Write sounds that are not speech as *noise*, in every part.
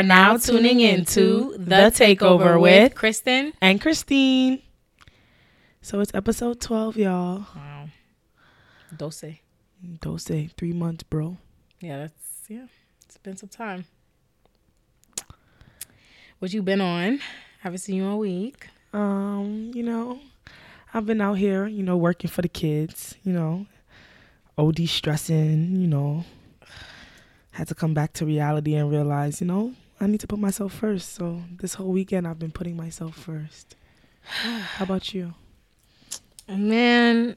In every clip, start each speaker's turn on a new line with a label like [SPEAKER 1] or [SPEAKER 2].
[SPEAKER 1] Are now tuning into The Takeover with
[SPEAKER 2] Christin.
[SPEAKER 1] and Christine. So it's episode 12, y'all.
[SPEAKER 2] Wow. Dose.
[SPEAKER 1] Don't three months, bro.
[SPEAKER 2] Yeah, that's yeah. It's been some time. What you been on? Haven't seen you all week.
[SPEAKER 1] Um, you know, I've been out here, you know, working for the kids, you know, OD stressing, you know. Had to come back to reality and realize, you know, I need to put myself first. So this whole weekend I've been putting myself first. *sighs* How about you?
[SPEAKER 2] Man,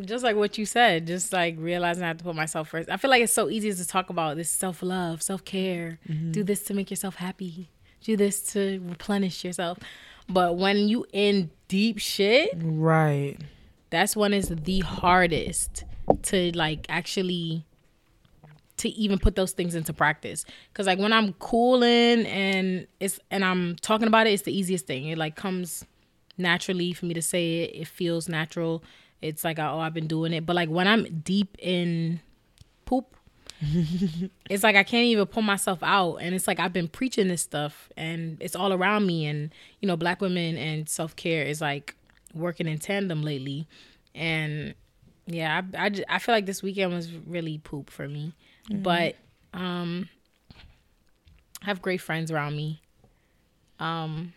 [SPEAKER 2] just like what you said, just like realizing I have to put myself first. I feel like it's so easy to talk about this self love, self care. Mm-hmm. Do this to make yourself happy. Do this to replenish yourself. But when you in deep shit,
[SPEAKER 1] Right.
[SPEAKER 2] that's when it's the hardest to like actually to even put those things into practice. Because like when i'm cooling and it's and i'm talking about it it's the easiest thing. It like comes naturally for me to say it. It feels natural. It's like oh i've been doing it. But like when i'm deep in poop *laughs* it's like i can't even pull myself out. And it's like i've been preaching this stuff and it's all around me. And you know black women and self-care is like working in tandem lately. And yeah I, I, I feel like this weekend was really poop for me but um i have great friends around me um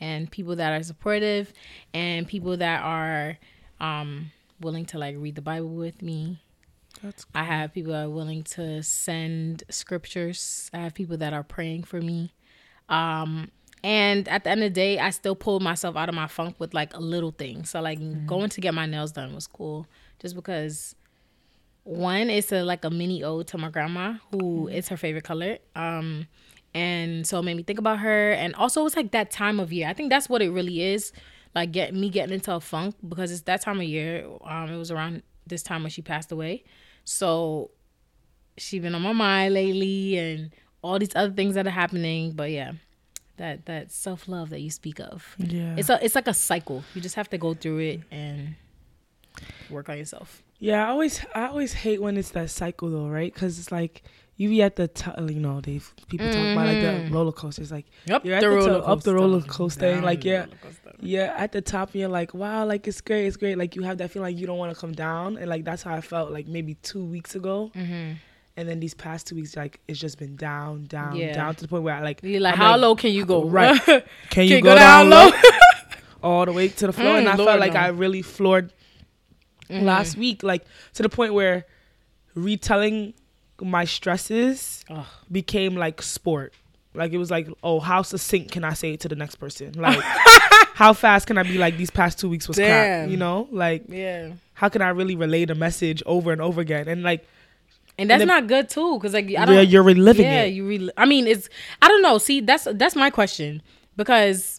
[SPEAKER 2] and people that are supportive and people that are um willing to like read the bible with me
[SPEAKER 1] That's
[SPEAKER 2] I have people that are willing to send scriptures. I have people that are praying for me. Um, and at the end of the day, I still pulled myself out of my funk with like a little thing. So like going to get my nails done was cool, just because one, is a like a mini ode to my grandma, who it's her favorite color. Um, and so it made me think about her, and also it's like that time of year. I think that's what it really is, like get me getting into a funk because it's that time of year. Um, it was around this time when she passed away. So she been on my mind lately and all these other things that are happening. But yeah, that that self love that you speak of.
[SPEAKER 1] yeah.
[SPEAKER 2] It's a it's like a cycle. You just have to go through it and work on yourself.
[SPEAKER 1] Yeah, I always I always hate when it's that cycle though, right? Because it's like you be at the top, you know, they people talk about like the
[SPEAKER 2] Mhm.
[SPEAKER 1] roller coasters, like
[SPEAKER 2] Up
[SPEAKER 1] You're at the top- up the roller coaster, and, like, yeah. yeah, at the top and you're like, wow, like it's great, it's great. Like you have that feeling like you don't want to come down, and like that's how I felt like maybe two weeks ago,
[SPEAKER 2] Mm-hmm.
[SPEAKER 1] and then these past two weeks, like it's just been down, down,
[SPEAKER 2] Yeah.
[SPEAKER 1] down to the point where I like,
[SPEAKER 2] You're like,
[SPEAKER 1] I'm
[SPEAKER 2] how
[SPEAKER 1] like,
[SPEAKER 2] low can you go? *laughs*
[SPEAKER 1] Right. *laughs* can
[SPEAKER 2] Can
[SPEAKER 1] you
[SPEAKER 2] you
[SPEAKER 1] go, down, low? *laughs* all the way to the floor, and
[SPEAKER 2] Mm,
[SPEAKER 1] I
[SPEAKER 2] Lord,
[SPEAKER 1] felt like
[SPEAKER 2] no.
[SPEAKER 1] I really floored
[SPEAKER 2] Mhm.
[SPEAKER 1] last week, like to the point where retelling my stresses
[SPEAKER 2] Ugh.
[SPEAKER 1] became like sport. Like it was like, oh, how succinct can I say it to the next person? *laughs* Like, how fast can I be like these past two weeks was crap? You know, like
[SPEAKER 2] Yeah.
[SPEAKER 1] how can I really relay the message over and over again? And like,
[SPEAKER 2] And that's
[SPEAKER 1] then-
[SPEAKER 2] not good too, because like I
[SPEAKER 1] yeah,
[SPEAKER 2] don't.
[SPEAKER 1] you're reliving
[SPEAKER 2] yeah,
[SPEAKER 1] it.
[SPEAKER 2] Yeah, you re- I mean, it's. I don't know. See, that's that's my question because,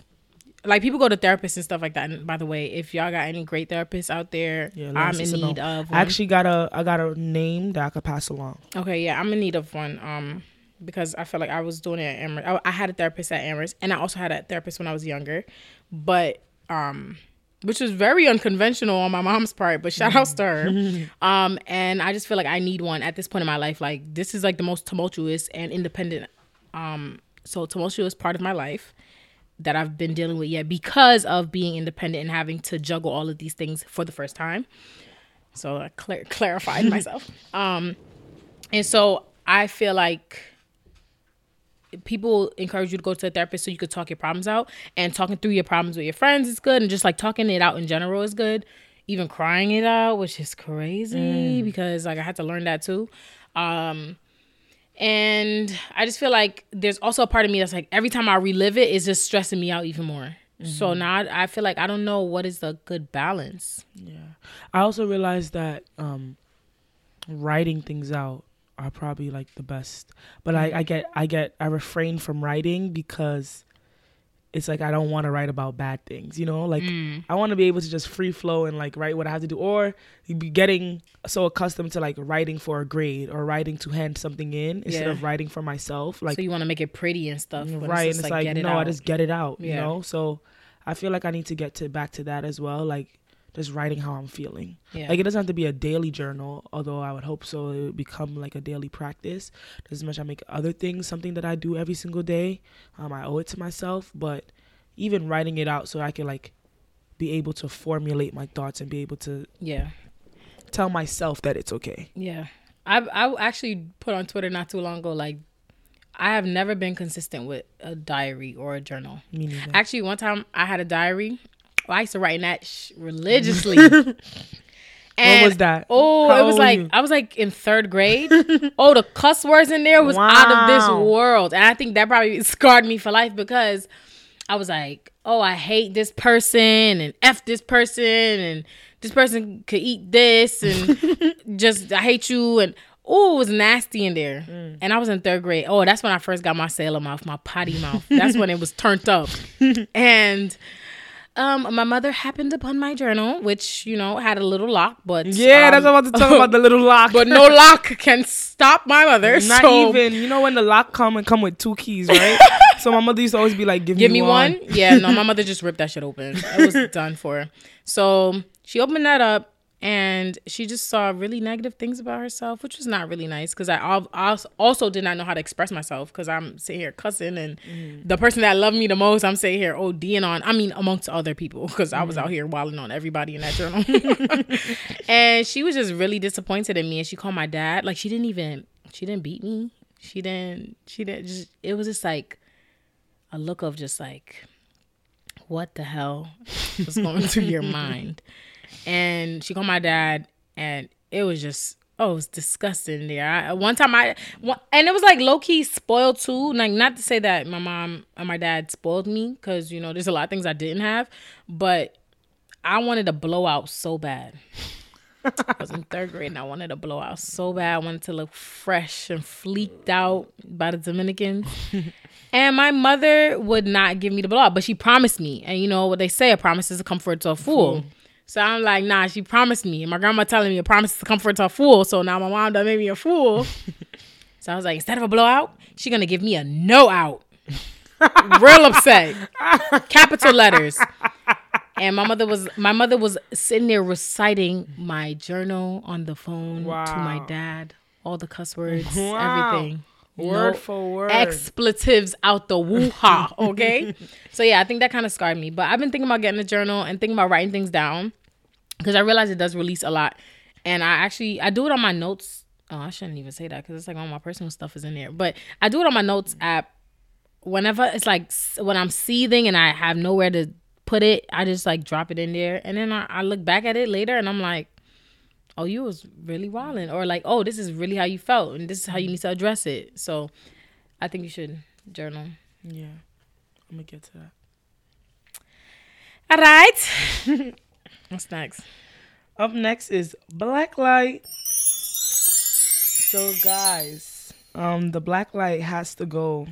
[SPEAKER 2] like, people go to therapists and stuff like that. And by the way, if y'all got any great therapists out there,
[SPEAKER 1] Yeah,
[SPEAKER 2] I'm in
[SPEAKER 1] know.
[SPEAKER 2] need of.
[SPEAKER 1] I actually got a, I got a name that I could pass along.
[SPEAKER 2] Okay, yeah, I'm in need of one. Um, because I feel like I was doing it at Amherst. I, I had a therapist at Amherst, and I also had a therapist when I was younger, but um, which was very unconventional on my mom's part. But shout out to her. *laughs* um, and I just feel like I need one at this point in my life. Like this is like the most tumultuous and independent, um, so tumultuous part of my life that I've been dealing with yet because of being independent and having to juggle all of these things for the first time. So I clar- clarified *laughs* myself. Um, and so I feel like people encourage you to go to a therapist so you could talk your problems out. And talking through your problems with your friends is good. And just like talking it out in general is good. Even crying it out, which is crazy because like I had to learn that too. Um, and I just feel like there's also a part of me that's like every time I relive it, it's just stressing me out even more. So now I I feel like I don't know what is the good balance.
[SPEAKER 1] Yeah. I also realized that um writing things out are probably like the best. But I, I get I get I refrain from writing because it's like I don't want to write about bad things, you know? Like
[SPEAKER 2] Mm.
[SPEAKER 1] I want to be able to just free flow and like write what I have to do or be getting so accustomed to like writing for a grade or writing to hand something in instead
[SPEAKER 2] Yeah.
[SPEAKER 1] of writing for myself. Like
[SPEAKER 2] so you want to make it pretty and stuff,
[SPEAKER 1] right
[SPEAKER 2] It's
[SPEAKER 1] and it's like,
[SPEAKER 2] get it
[SPEAKER 1] no i just get it out you
[SPEAKER 2] Yeah.
[SPEAKER 1] know so i feel like i need to get to back to that as well like just writing how I'm feeling.
[SPEAKER 2] Yeah.
[SPEAKER 1] Like it doesn't have to be a daily journal, although I would hope so. It would become like a daily practice. As much I make other things something that I do every single day. Um, I owe it to myself, but even writing it out so I can like be able to formulate my thoughts and be able to
[SPEAKER 2] yeah.
[SPEAKER 1] tell myself that it's okay.
[SPEAKER 2] Yeah. I I actually put on Twitter not too long ago like I have never been consistent with a diary or a journal. Actually, one time I had a diary. Well, I used to write in that sh- religiously. *laughs* *laughs* and
[SPEAKER 1] what was that?
[SPEAKER 2] Oh,
[SPEAKER 1] How
[SPEAKER 2] it was like? I was like in third grade. *laughs* oh, the cuss words in there was out of this world, and I think that probably scarred me for life because I was like, oh, I hate this person and f this person and this person could eat this and just I hate you and oh, it was nasty in there.
[SPEAKER 1] Mm.
[SPEAKER 2] And I was in third grade. Oh, that's when I first got my sailor mouth, my potty mouth. That's when it was turned up, and. Um, my mother happened upon my journal, which you know had a little lock, but
[SPEAKER 1] yeah,
[SPEAKER 2] um,
[SPEAKER 1] that's what I'm about to talk about the *laughs* little lock.
[SPEAKER 2] but no lock can stop my mother.
[SPEAKER 1] Not
[SPEAKER 2] so
[SPEAKER 1] even. You know when the lock come and come with two keys, right? *laughs* so my mother used to always be like, "Give,
[SPEAKER 2] give
[SPEAKER 1] me,
[SPEAKER 2] me one. Yeah, no, my mother just ripped that shit open. It was *laughs* done for. So she opened that up and she just saw really negative things about herself, which was not really nice because I al- also did not know how to express myself because I'm sitting here cussing and mm. the person that loved me the most, I'm sitting here ODing on. I mean, amongst other people because I was mm. out here wilding on everybody in that journal. *laughs* and she was just really disappointed in me and she called my dad. Like she didn't even, she didn't beat me. She didn't, she didn't just, it was just like, a look of just like, what the hell was going through your *laughs* mind? And she called my dad, and it was just, oh, it was disgusting there. I, one time I, one, and it was like low key spoiled too. Like, not to say that my mom and my dad spoiled me, because, you know, there's a lot of things I didn't have, but I wanted a blowout so bad. I was in third grade and I wanted a blowout so bad. I wanted to look fresh and fleeked out by the Dominicans. *laughs* and my mother would not give me the blowout, but she promised me. And you know what they say, a promise is a comfort to a fool. So I'm like, nah, she promised me. And my grandma telling me a promise is a comfort to a fool. So now my mom done made me a fool. *laughs* so I was like, instead of a blowout, she gonna give me a no out. *laughs* Real upset. Capital letters. And my mother was my mother was sitting there reciting my journal on the phone to my dad, all the cuss words,
[SPEAKER 1] Wow.
[SPEAKER 2] everything.
[SPEAKER 1] Word
[SPEAKER 2] No
[SPEAKER 1] for word.
[SPEAKER 2] Expletives out the woo ha. Okay. *laughs* so yeah, I think that kind of scarred me. But I've been thinking about getting a journal and thinking about writing things down because I realize it does release a lot. And I actually I do it on my notes. Oh, I shouldn't even say that because it's like all my personal stuff is in there. But I do it on my notes app. Whenever it's like when I'm seething and I have nowhere to put it, I just like drop it in there, and then I, I look back at it later and I'm like, oh, you was really wilding, or like, oh, this is really how you felt, and this is how you need to address it. So, I think you should journal.
[SPEAKER 1] yeah, I'm gonna get to that.
[SPEAKER 2] All right. *laughs* What's next?
[SPEAKER 1] Up next is Black Light. So guys, um, the Black Light has to go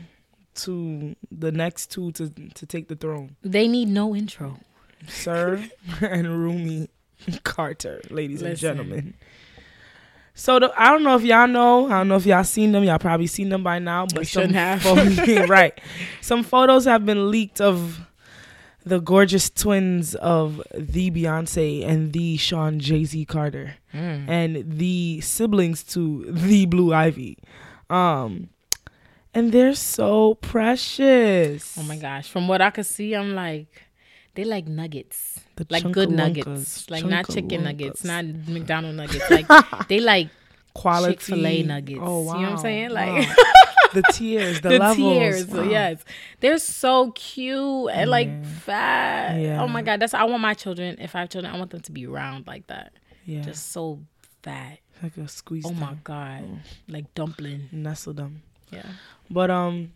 [SPEAKER 1] to the next two to to take the throne.
[SPEAKER 2] They need no intro.
[SPEAKER 1] Sir *laughs* and Rumi Carter, ladies and gentlemen. So the, I don't know if y'all know. I don't know if y'all seen them. Y'all probably seen them by now. But
[SPEAKER 2] We
[SPEAKER 1] some
[SPEAKER 2] shouldn't have. *laughs*
[SPEAKER 1] right. Some photos have been leaked of the gorgeous twins of the Beyonce and the Shawn Jay Z Carter and the siblings to the Blue Ivy. Um, and they're so precious.
[SPEAKER 2] Oh my gosh! From what I could see, I'm like, they like nuggets,
[SPEAKER 1] The
[SPEAKER 2] like good nuggets, like not chicken nuggets, not *sighs* McDonald nuggets. Like they like
[SPEAKER 1] quality
[SPEAKER 2] Chick Fil A nuggets.
[SPEAKER 1] Oh wow!
[SPEAKER 2] You know what I'm saying? Like-
[SPEAKER 1] Wow. *laughs* the tears, the, *laughs*
[SPEAKER 2] the
[SPEAKER 1] levels.
[SPEAKER 2] tears.
[SPEAKER 1] Wow.
[SPEAKER 2] Yes, they're so cute and like fat.
[SPEAKER 1] Yeah.
[SPEAKER 2] Oh my god, that's I want my children. If I have children, I want them to be round like that,
[SPEAKER 1] Yeah,
[SPEAKER 2] just so fat.
[SPEAKER 1] like a squeeze.
[SPEAKER 2] Oh my god, like dumpling.
[SPEAKER 1] nestle them.
[SPEAKER 2] Yeah.
[SPEAKER 1] But um,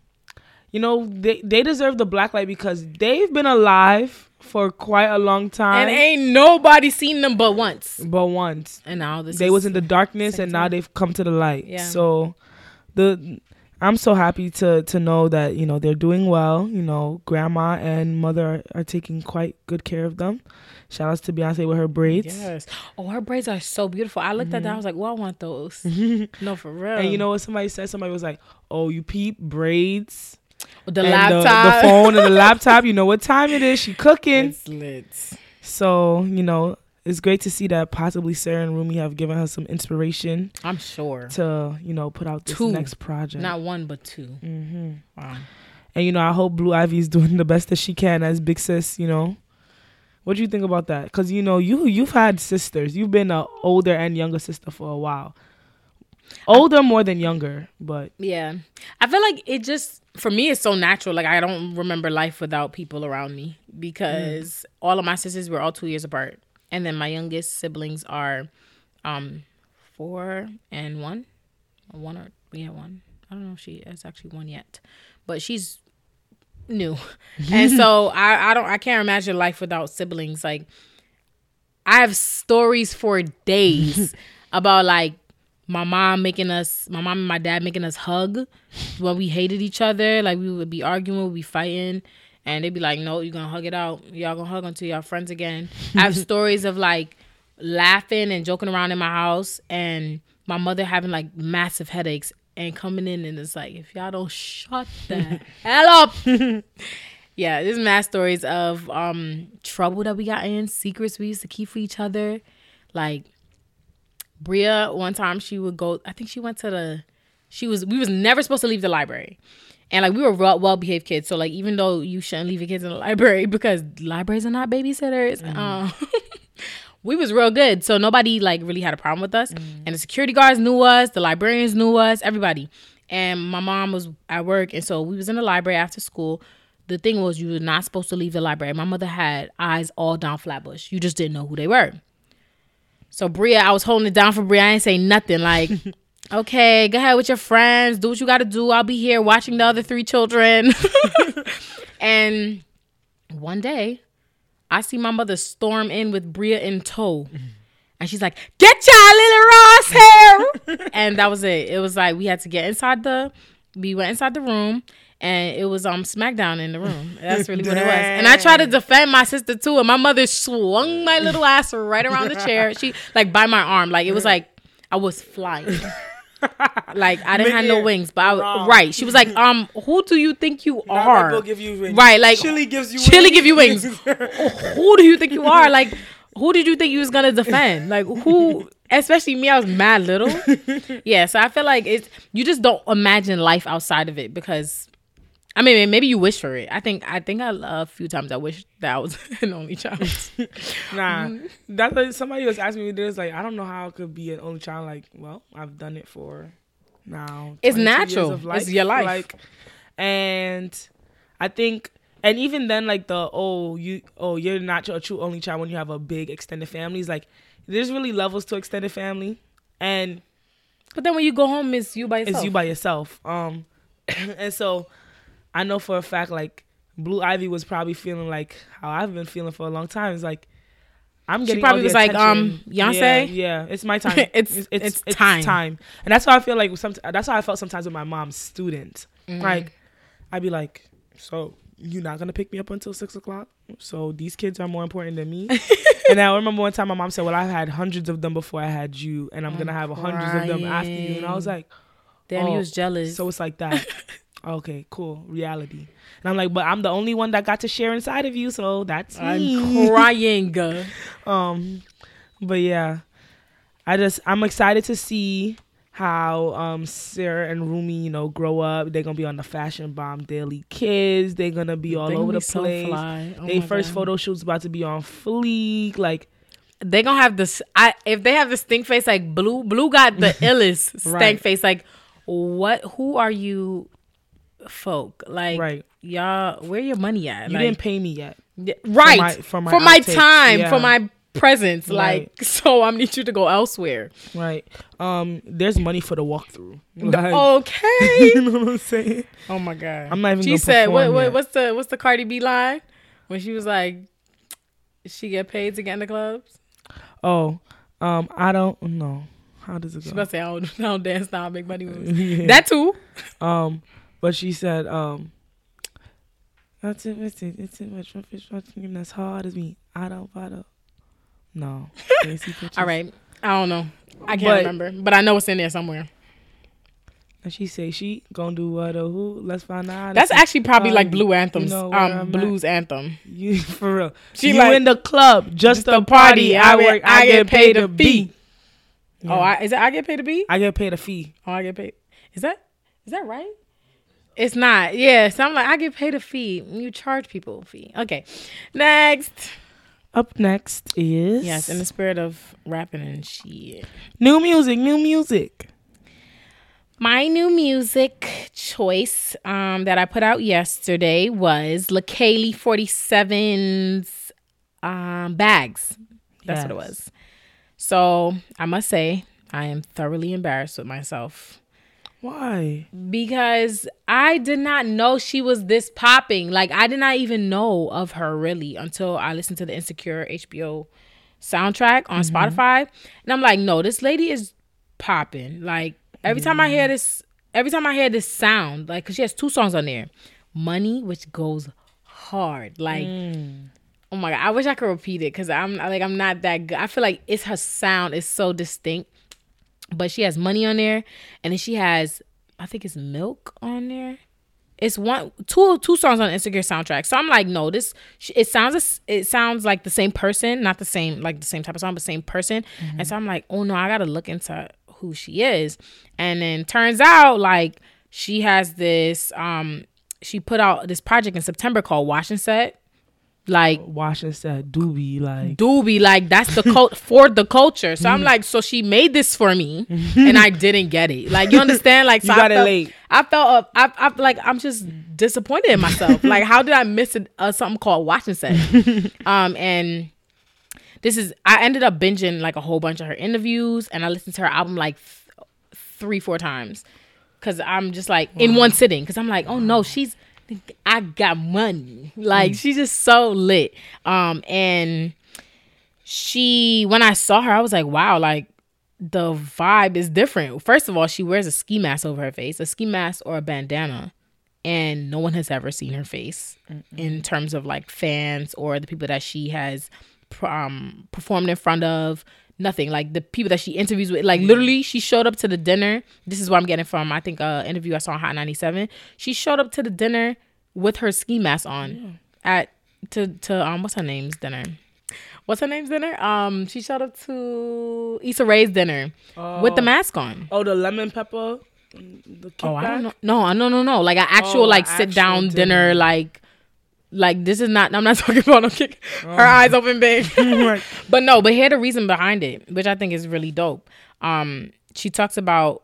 [SPEAKER 1] you know they they deserve the black light because they've been alive for quite a long time.
[SPEAKER 2] And ain't nobody seen them but once.
[SPEAKER 1] but once
[SPEAKER 2] And now this
[SPEAKER 1] they was in the darkness and now they've come to the light.
[SPEAKER 2] Yeah.
[SPEAKER 1] So the I'm so happy to to know that you know they're doing well. You know, grandma and mother are, are taking quite good care of them. Shout outs to Beyonce with her braids.
[SPEAKER 2] Yes. Oh, her braids are so beautiful. I looked at that. I mm-hmm. was like, well, I want those. *laughs* no, for real.
[SPEAKER 1] And you know what somebody said? Somebody was like, "Oh, you peep braids,
[SPEAKER 2] the
[SPEAKER 1] and
[SPEAKER 2] laptop.
[SPEAKER 1] the, phone, and the *laughs* laptop. You know what time it is? She cooking."
[SPEAKER 2] It's lit.
[SPEAKER 1] So you know, it's great to see that possibly Sir and Rumi have given her some inspiration
[SPEAKER 2] I'm sure.
[SPEAKER 1] to you know put out this
[SPEAKER 2] Two.
[SPEAKER 1] next project.
[SPEAKER 2] Not one, but two.
[SPEAKER 1] hmm
[SPEAKER 2] Wow.
[SPEAKER 1] And you know, I hope Blue Ivy is doing the best that she can as big sis. You know, what do you think about that? Because you know, you you've had sisters. You've been an older and younger sister for a while. Older more than younger, but
[SPEAKER 2] Yeah. I feel like it just for me it's so natural. Like I don't remember life without people around me because all of my sisters were all 2 years apart. And then my youngest siblings are um 4 and 1. One or we yeah, one. I don't know if she is actually one yet. But she's new. *laughs* and so I I don't I can't imagine life without siblings like I have stories for days *laughs* about like my mom making us, my mom and my dad making us hug when we hated each other. Like we would be arguing, we'd be fighting, and they'd be like, "No, you're gonna hug it out. Y'all gonna hug until y'all friends again." I have *laughs* stories of like laughing and joking around in my house, and my mother having like massive headaches and coming in and it's like, if y'all don't shut the *laughs* hell up. *laughs* yeah, there's mass stories of um trouble that we got in, secrets we used to keep for each other, like Bria, one time she would go. I think she went to the. She was. We was never supposed to leave the library, and like we were well behaved kids. So like even though you shouldn't leave your kids in the library *laughs* because libraries are not babysitters, um, *laughs* we was real good. So nobody like really had a problem with us. And the security guards knew us. The librarians knew us. Everybody. And my mom was at work, and so we was in the library after school. The thing was, you were not supposed to leave the library. My mother had eyes all down Flatbush. You just didn't know who they were. So Bria, I was holding it down for Bria. I ain't say nothing. Like, *laughs* okay, go ahead with your friends. Do what you got to do. I'll be here watching the other three children. *laughs* and one day, I see my mother storm in with Bria in tow. And she's like, get y'all little Ross here. *laughs* and that was it. It was like we had to get inside the we went inside the room and it was um smackdown in the room. That's really what it was. And I tried to defend my sister too, and my mother swung my little ass right around the chair. She like by my arm. Like it was like I was flying. *laughs* like I didn't have no wings, but I was
[SPEAKER 1] Wrong.
[SPEAKER 2] right. She was like, um, who do you think you
[SPEAKER 1] Not
[SPEAKER 2] are?
[SPEAKER 1] Give you wings.
[SPEAKER 2] Right, like
[SPEAKER 1] Chili gives you
[SPEAKER 2] Chili
[SPEAKER 1] wings.
[SPEAKER 2] give you wings. *laughs* who do you think you are? Like, who did you think you was gonna defend? Like, who? Especially me, I was mad little. *laughs* Yeah, so I feel like it's you just don't imagine life outside of it because, I mean, maybe you wish for it. I think I think I a few times I wish that I was *laughs* an only child. *laughs*
[SPEAKER 1] Nah,
[SPEAKER 2] Mm-hmm.
[SPEAKER 1] that's what somebody was asking me this. Like, I don't know how I could be an only child. Like, well, I've done it for now.
[SPEAKER 2] It's
[SPEAKER 1] 22 years
[SPEAKER 2] natural.
[SPEAKER 1] of
[SPEAKER 2] It's your life.
[SPEAKER 1] Like, and I think, and even then, like the oh you oh you're not a true only child when you have a big extended family. It's like there's really levels to extended family, and
[SPEAKER 2] but then when you go home, it's you by yourself.
[SPEAKER 1] it's you by yourself. Um, *clears throat* and so I know for a fact, like Blue Ivy was probably feeling like how I've been feeling for a long time. It's like I'm getting. She probably
[SPEAKER 2] was like, um, Beyonce?
[SPEAKER 1] Yeah, yeah, it's my time. *laughs*
[SPEAKER 2] It's- it's it's time.
[SPEAKER 1] and that's how I feel like. Some that's how I felt sometimes with my mom's student.
[SPEAKER 2] Mm-hmm.
[SPEAKER 1] Like I'd be like, so you're not gonna pick me up until six o'clock. So these kids are more important than me. *laughs* and I remember one time my mom said, "Well, I've had hundreds of them before I had you, and I'm,
[SPEAKER 2] I'm
[SPEAKER 1] gonna have hundreds of them after you." And I was like.
[SPEAKER 2] Damn, you
[SPEAKER 1] Oh,
[SPEAKER 2] was jealous.
[SPEAKER 1] So it's like that. *laughs* okay, cool. Reality. And I'm like, but I'm the only one that got to share inside of you, so that's me.
[SPEAKER 2] I'm crying. *laughs*
[SPEAKER 1] Um, but yeah, I just I'm excited to see how um Sir and Rumi, you know, grow up. They're gonna be on the Fashion Bomb Daily Kids. They're gonna be all
[SPEAKER 2] They
[SPEAKER 1] over the place.
[SPEAKER 2] fly. Oh
[SPEAKER 1] they first
[SPEAKER 2] God.
[SPEAKER 1] photo shoot's about to be on fleek. Like
[SPEAKER 2] they gonna have this. I if they have the stink face like blue. Blue got the *laughs* illest stank
[SPEAKER 1] Right.
[SPEAKER 2] face. Like what? Who are you, folk? Like
[SPEAKER 1] Right.
[SPEAKER 2] y'all, where your money at?
[SPEAKER 1] you
[SPEAKER 2] like,
[SPEAKER 1] didn't pay me yet.
[SPEAKER 2] Yeah, right
[SPEAKER 1] my- for my
[SPEAKER 2] for my time
[SPEAKER 1] yeah.
[SPEAKER 2] for my presence
[SPEAKER 1] Right.
[SPEAKER 2] like *laughs* so i need you to go elsewhere
[SPEAKER 1] Right. Um. There's money for the walkthrough. *laughs* Like,
[SPEAKER 2] okay *laughs*
[SPEAKER 1] you know what I'm saying?
[SPEAKER 2] oh my god
[SPEAKER 1] I'm not even
[SPEAKER 2] she said what, what what's the what's the cardi b line when she was like she get paid to get in the clubs
[SPEAKER 1] Oh. Um. I don't know. How does it go?
[SPEAKER 2] she to say i don't, I don't dance now I make money moves
[SPEAKER 1] Yeah.
[SPEAKER 2] that too
[SPEAKER 1] Um, but she said, um, that's it, it's it, it's it, much fish fucking as hard as me. I don't follow. No. Can you see pictures?
[SPEAKER 2] all right i don't know i can't
[SPEAKER 1] But-
[SPEAKER 2] remember but i know it's in there somewhere
[SPEAKER 1] And she say she gonna do what or who? Let's find out.
[SPEAKER 2] That's actually probably like blue anthems.
[SPEAKER 1] You know
[SPEAKER 2] um,
[SPEAKER 1] at.
[SPEAKER 2] blues anthem.
[SPEAKER 1] you *laughs* for real.
[SPEAKER 2] She
[SPEAKER 1] you
[SPEAKER 2] like-
[SPEAKER 1] in the club just, a party. I work. I, get paid a
[SPEAKER 2] fee.
[SPEAKER 1] fee.
[SPEAKER 2] Oh, I, is it I get paid a fee.
[SPEAKER 1] I get paid a fee.
[SPEAKER 2] Oh, I get paid. Is that is that right? It's not. Yeah. So I'm like, I get paid a fee. You charge people a fee. Okay. Next.
[SPEAKER 1] Up next is
[SPEAKER 2] Yes, in the spirit of rapping and shit.
[SPEAKER 1] new music. New music.
[SPEAKER 2] My new music choice um, that I put out yesterday was Leikeli47's um, Bags. That's what it was. So I must say, I am thoroughly embarrassed with myself
[SPEAKER 1] Why?
[SPEAKER 2] because I did not know she was this popping. Like, I did not even know of her really until I listened to the Insecure HBO soundtrack on mm-hmm. Spotify. And I'm like, no, this lady is popping. Like, every time I hear this, every time I hear this sound, like, because she has two songs on there Money, which goes hard. Like, mm. oh my God, I wish I could repeat it because I'm like, I'm not that good. I feel like it's her sound is so distinct but she has money on there and then she has i think it's milk on there. It's one two two songs on the insecure soundtrack. So i'm like no this it sounds it sounds like the same person not the same like the same type of song but same person. And so i'm like oh no i gotta look into who she is. And then turns out like she has this um she put out this project in september called wash and set like
[SPEAKER 1] Washington said doobie like
[SPEAKER 2] doobie like that's the cult *laughs* for the culture. So i'm like so she made this for me *laughs* and i didn't get it. Like you understand? Like so
[SPEAKER 1] You got
[SPEAKER 2] I
[SPEAKER 1] it
[SPEAKER 2] felt,
[SPEAKER 1] late.
[SPEAKER 2] i felt uh, I, I like i'm just disappointed in myself. *laughs* Like how did i miss uh, something called watching set um and this is i ended up binging like a whole bunch of her interviews and i listened to her album like th- three four times. Because i'm just like in one sitting. Because i'm like oh no she's i got money. Like she's just so lit. Um and she when i saw her i was like wow like the vibe is different. First of all she wears a ski mask over her face a ski mask or a bandana and no one has ever seen her face in terms of like fans or the people that she has um, performed in front of nothing like the people that she interviews with like literally she showed up to the dinner this is what i'm getting from i think a interview i saw on hot 97 she showed up to the dinner with her ski mask on at to to um what's her name's dinner what's her name's dinner um she showed up to Issa Rae's dinner with the mask on
[SPEAKER 1] oh the lemon pepper. The
[SPEAKER 2] Oh, I don't know. No, no, no, no. Like an actual
[SPEAKER 1] Oh,
[SPEAKER 2] like sit down dinner.
[SPEAKER 1] dinner.
[SPEAKER 2] Like, like this is not. I'm not *laughs* talking about no kick. Her eyes open big. *laughs*
[SPEAKER 1] Right. *laughs*
[SPEAKER 2] but no. But here the reason behind it, which I think is really dope. Um, she talks about.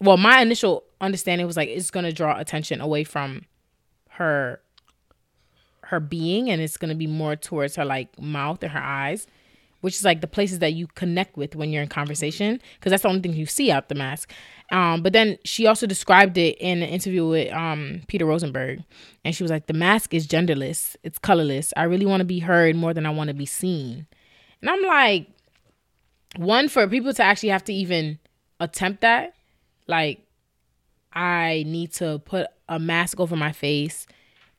[SPEAKER 2] Well, my initial understanding was like it's gonna draw attention away from her her being and it's to be more towards her like mouth and her eyes which is like the places that you connect with when you're in conversation because that's the only thing you see out the mask. Um, but then she also described it in an interview with um, peter rosenberg and she was like the mask is genderless. It's colorless. I really want to be heard more than i want to be seen. And i'm like one for people to actually have to even attempt that like i need to put a mask over my face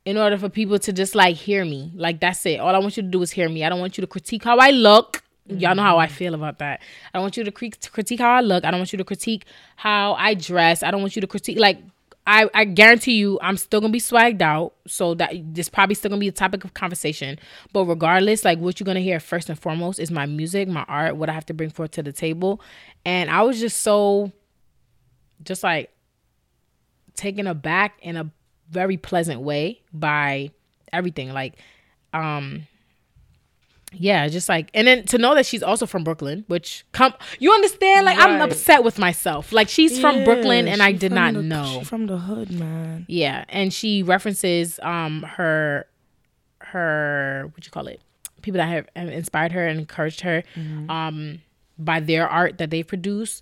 [SPEAKER 2] in order for people to just like hear me. Like that's it. All I want you to do is hear me. I don't want you to critique how I look. Y'all know how I feel about that. I don't want you to critique how I look. I don't want you to critique how I dress. I don't want you to critique like I, I guarantee you I'm still gonna be swagged out. So that this probably still gonna be a topic of conversation. But regardless, like what you're gonna hear first and foremost is my music, my art, what I have to bring forth to the table. And I was just so just like taken aback in a very pleasant way by everything like um yeah just like and then to know that she's also from brooklyn which come you understand like i'm upset with myself like she's from brooklyn and i did not
[SPEAKER 1] the-
[SPEAKER 2] know
[SPEAKER 1] from the hood, man.
[SPEAKER 2] yeah and she references um her her what you call it people that have, inspired her and encouraged her
[SPEAKER 1] Mm-hmm.
[SPEAKER 2] um by their art that they produce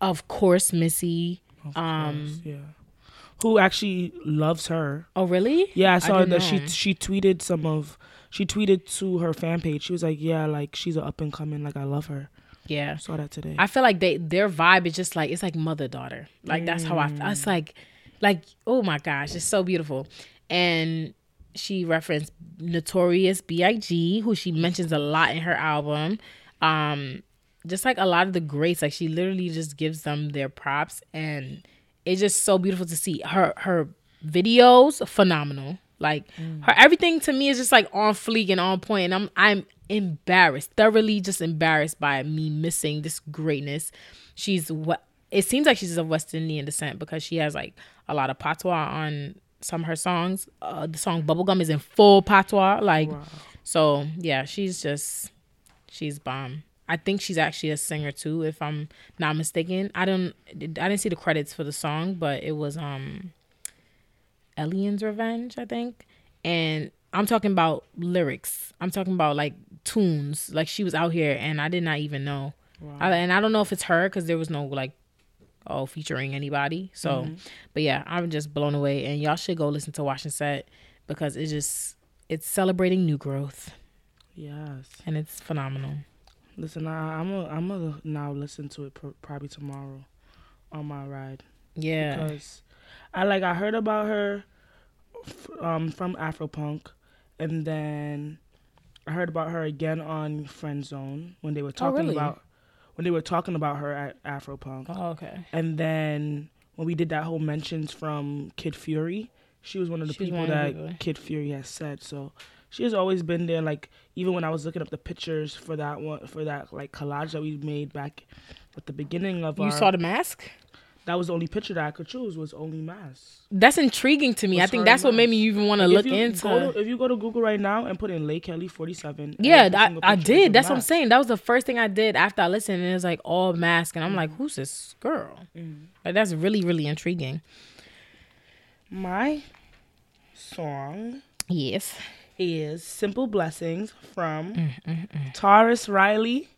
[SPEAKER 2] of course missy um
[SPEAKER 1] Yeah. Who actually loves her?
[SPEAKER 2] oh really
[SPEAKER 1] Yeah, I saw
[SPEAKER 2] didn't
[SPEAKER 1] that she
[SPEAKER 2] know.
[SPEAKER 1] she tweeted some of she tweeted to her fan page. She was like, "Yeah, like she's an up and coming. Like I love her."
[SPEAKER 2] yeah
[SPEAKER 1] I saw that today.
[SPEAKER 2] I feel like they their vibe is just like it's like mother daughter. Like that's how I feel. It's like like oh my gosh, it's so beautiful. And she referenced Notorious B.I.G., who she mentions a lot in her album. Um, just like a lot of the greats, like she literally just gives them their props and it's just so beautiful to see her her videos phenomenal. Like her everything to me is just like on fleek and on point. and I'm I'm embarrassed, thoroughly just embarrassed by me missing this greatness. She's what it seems like she's of West Indian descent because she has like a lot of patois on some of her songs. Uh, the song Bubblegum is in full patois, like so. Yeah, she's just she's bomb. I think she's actually a singer too, if I'm not mistaken. I don't I didn't see the credits for the song, but it was um Elian's Revenge, I think. And I'm talking about lyrics. I'm talking about like tunes. Like she was out here and I did not even know. I, and I don't know if it's her because there was no like oh featuring anybody. So, but yeah, I'm just blown away. And y'all should go listen to Wash and Set because it's just it's celebrating new growth
[SPEAKER 1] Yes.
[SPEAKER 2] and it's phenomenal.
[SPEAKER 1] Listen, I, I'm a, I'm gonna now listen to it pr- probably tomorrow on my ride
[SPEAKER 2] Yeah.
[SPEAKER 1] because I like I heard about her f- um from Afropunk, and then I heard about her again on Friend Zone when they were talking
[SPEAKER 2] really?
[SPEAKER 1] about when they were talking about her at Afropunk,
[SPEAKER 2] Oh, okay.
[SPEAKER 1] and then when we did that whole mentions from Kid Fury, she was one of the
[SPEAKER 2] She's
[SPEAKER 1] people
[SPEAKER 2] one of the
[SPEAKER 1] that. Kid Fury has said. So she has always been there. Like even when I was looking up the pictures for that one for that like collage that we made back at the beginning of
[SPEAKER 2] You
[SPEAKER 1] our,
[SPEAKER 2] saw the mask?
[SPEAKER 1] that was the only picture that I could choose was only mask.
[SPEAKER 2] That's intriguing to me. I think that's what made me even want to look into.
[SPEAKER 1] go to, if you go to Google right now and put in Leikeli forty seven.
[SPEAKER 2] yeah, I, I did. That's what I'm saying. That was the first thing I did after I listened, and it was like all mask, and I'm like, who's this girl?
[SPEAKER 1] Mm-hmm.
[SPEAKER 2] Like that's really, really intriguing.
[SPEAKER 1] My song
[SPEAKER 2] Yes.
[SPEAKER 1] Is Simple Blessings from
[SPEAKER 2] Mm,
[SPEAKER 1] Tarrus Riley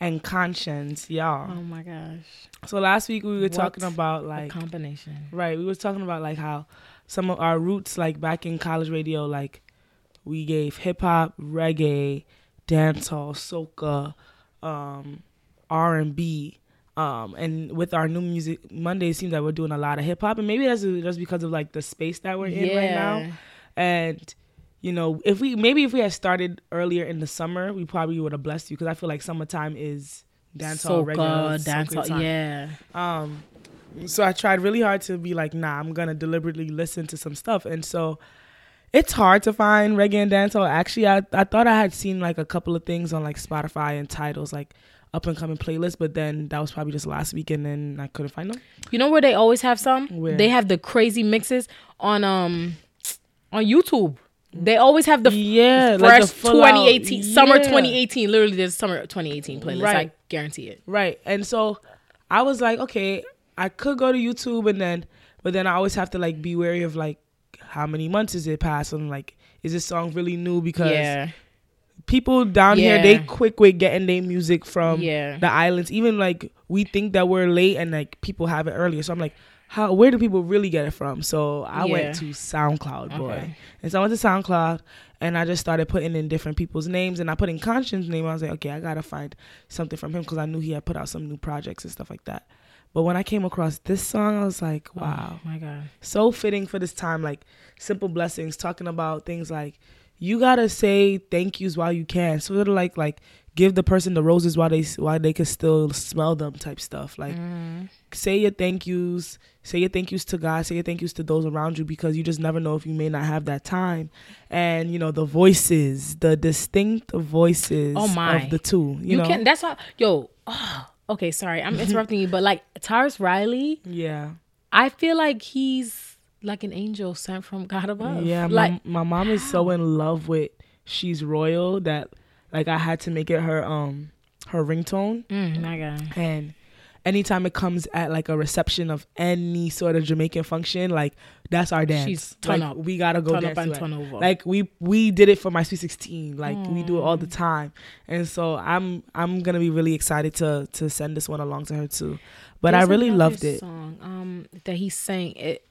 [SPEAKER 1] and Konshens, y'all.
[SPEAKER 2] Oh my gosh.
[SPEAKER 1] So last week we were talking
[SPEAKER 2] What
[SPEAKER 1] about
[SPEAKER 2] A
[SPEAKER 1] like
[SPEAKER 2] combination.
[SPEAKER 1] right, we were talking about like how some of our roots like back in college radio like we gave hip hop, reggae, dancehall, soca, um, R and B. Um, and with our new music Monday, it seems like we're doing a lot of hip hop, and maybe that's just because of like the space that we're in right now. And you know, if we maybe if we had started earlier in the summer, we probably would have blessed you because I feel like summertime is dancehall,
[SPEAKER 2] soca dancehall. Yeah.
[SPEAKER 1] Um, so I tried really hard to be like, nah, I'm gonna deliberately listen to some stuff, and so it's hard to find reggae and dancehall. Actually, I I thought I had seen like a couple of things on like Spotify and titles like up and coming playlists, but then that was probably just last week, and then I couldn't find them.
[SPEAKER 2] You know where they always have some?
[SPEAKER 1] Where?
[SPEAKER 2] They have the crazy mixes on um on YouTube. They always have the
[SPEAKER 1] Yeah, like
[SPEAKER 2] fresh
[SPEAKER 1] out-
[SPEAKER 2] 2018 summer
[SPEAKER 1] yeah.
[SPEAKER 2] 2018. Literally, there's summer 2018 playlist. I guarantee it.
[SPEAKER 1] Right. And so I was like, okay, I could go to YouTube and then but then I always have to like be wary of like how many months is it past and like is this song really new because
[SPEAKER 2] Yeah.
[SPEAKER 1] people down here they quick with getting their music from
[SPEAKER 2] Yeah.
[SPEAKER 1] the islands even like we think that we're late and like people have it earlier so i'm like how where do people really get it from so i
[SPEAKER 2] Yeah.
[SPEAKER 1] went to soundcloud boy
[SPEAKER 2] Okay.
[SPEAKER 1] and so i went to soundcloud and i just started putting in different people's names and i put in Konshens name i was like okay i gotta find something from him because i knew he had put out some new projects and stuff like that but when i came across this song i was like oh wow
[SPEAKER 2] Oh my god.
[SPEAKER 1] so fitting for this time like simple blessings talking about things like you gotta say thank yous while you can So sort of like like give the person the roses while they while they can still smell them type stuff like
[SPEAKER 2] Mm-hmm.
[SPEAKER 1] say your thank yous say your thank yous to god say your thank yous to those around you because you just never know if you may not have that time and you know the voices the distinct voices
[SPEAKER 2] Oh, my.
[SPEAKER 1] of the two you,
[SPEAKER 2] You,
[SPEAKER 1] know
[SPEAKER 2] can. That's why. Yo. Oh, okay. Sorry, I'm *laughs* interrupting you, but like Tarrus Riley,
[SPEAKER 1] yeah
[SPEAKER 2] I feel like he's like an angel sent from God above.
[SPEAKER 1] Yeah,
[SPEAKER 2] Like
[SPEAKER 1] my, my mom is so in love with She's Royal that like I had to make it her um her ringtone
[SPEAKER 2] mm, my God.
[SPEAKER 1] and anytime it comes at like a reception of any sort of Jamaican function like that's our dance.
[SPEAKER 2] She's turn
[SPEAKER 1] like,
[SPEAKER 2] up.
[SPEAKER 1] We gotta go
[SPEAKER 2] Turn
[SPEAKER 1] dance
[SPEAKER 2] up and
[SPEAKER 1] to it.
[SPEAKER 2] turn over.
[SPEAKER 1] Like we we did it for my sweet sixteen. Like we do it all the time, and so I'm I'm gonna be really excited to to send this one along to her too. But I really loved it.
[SPEAKER 2] Song um that he sang it.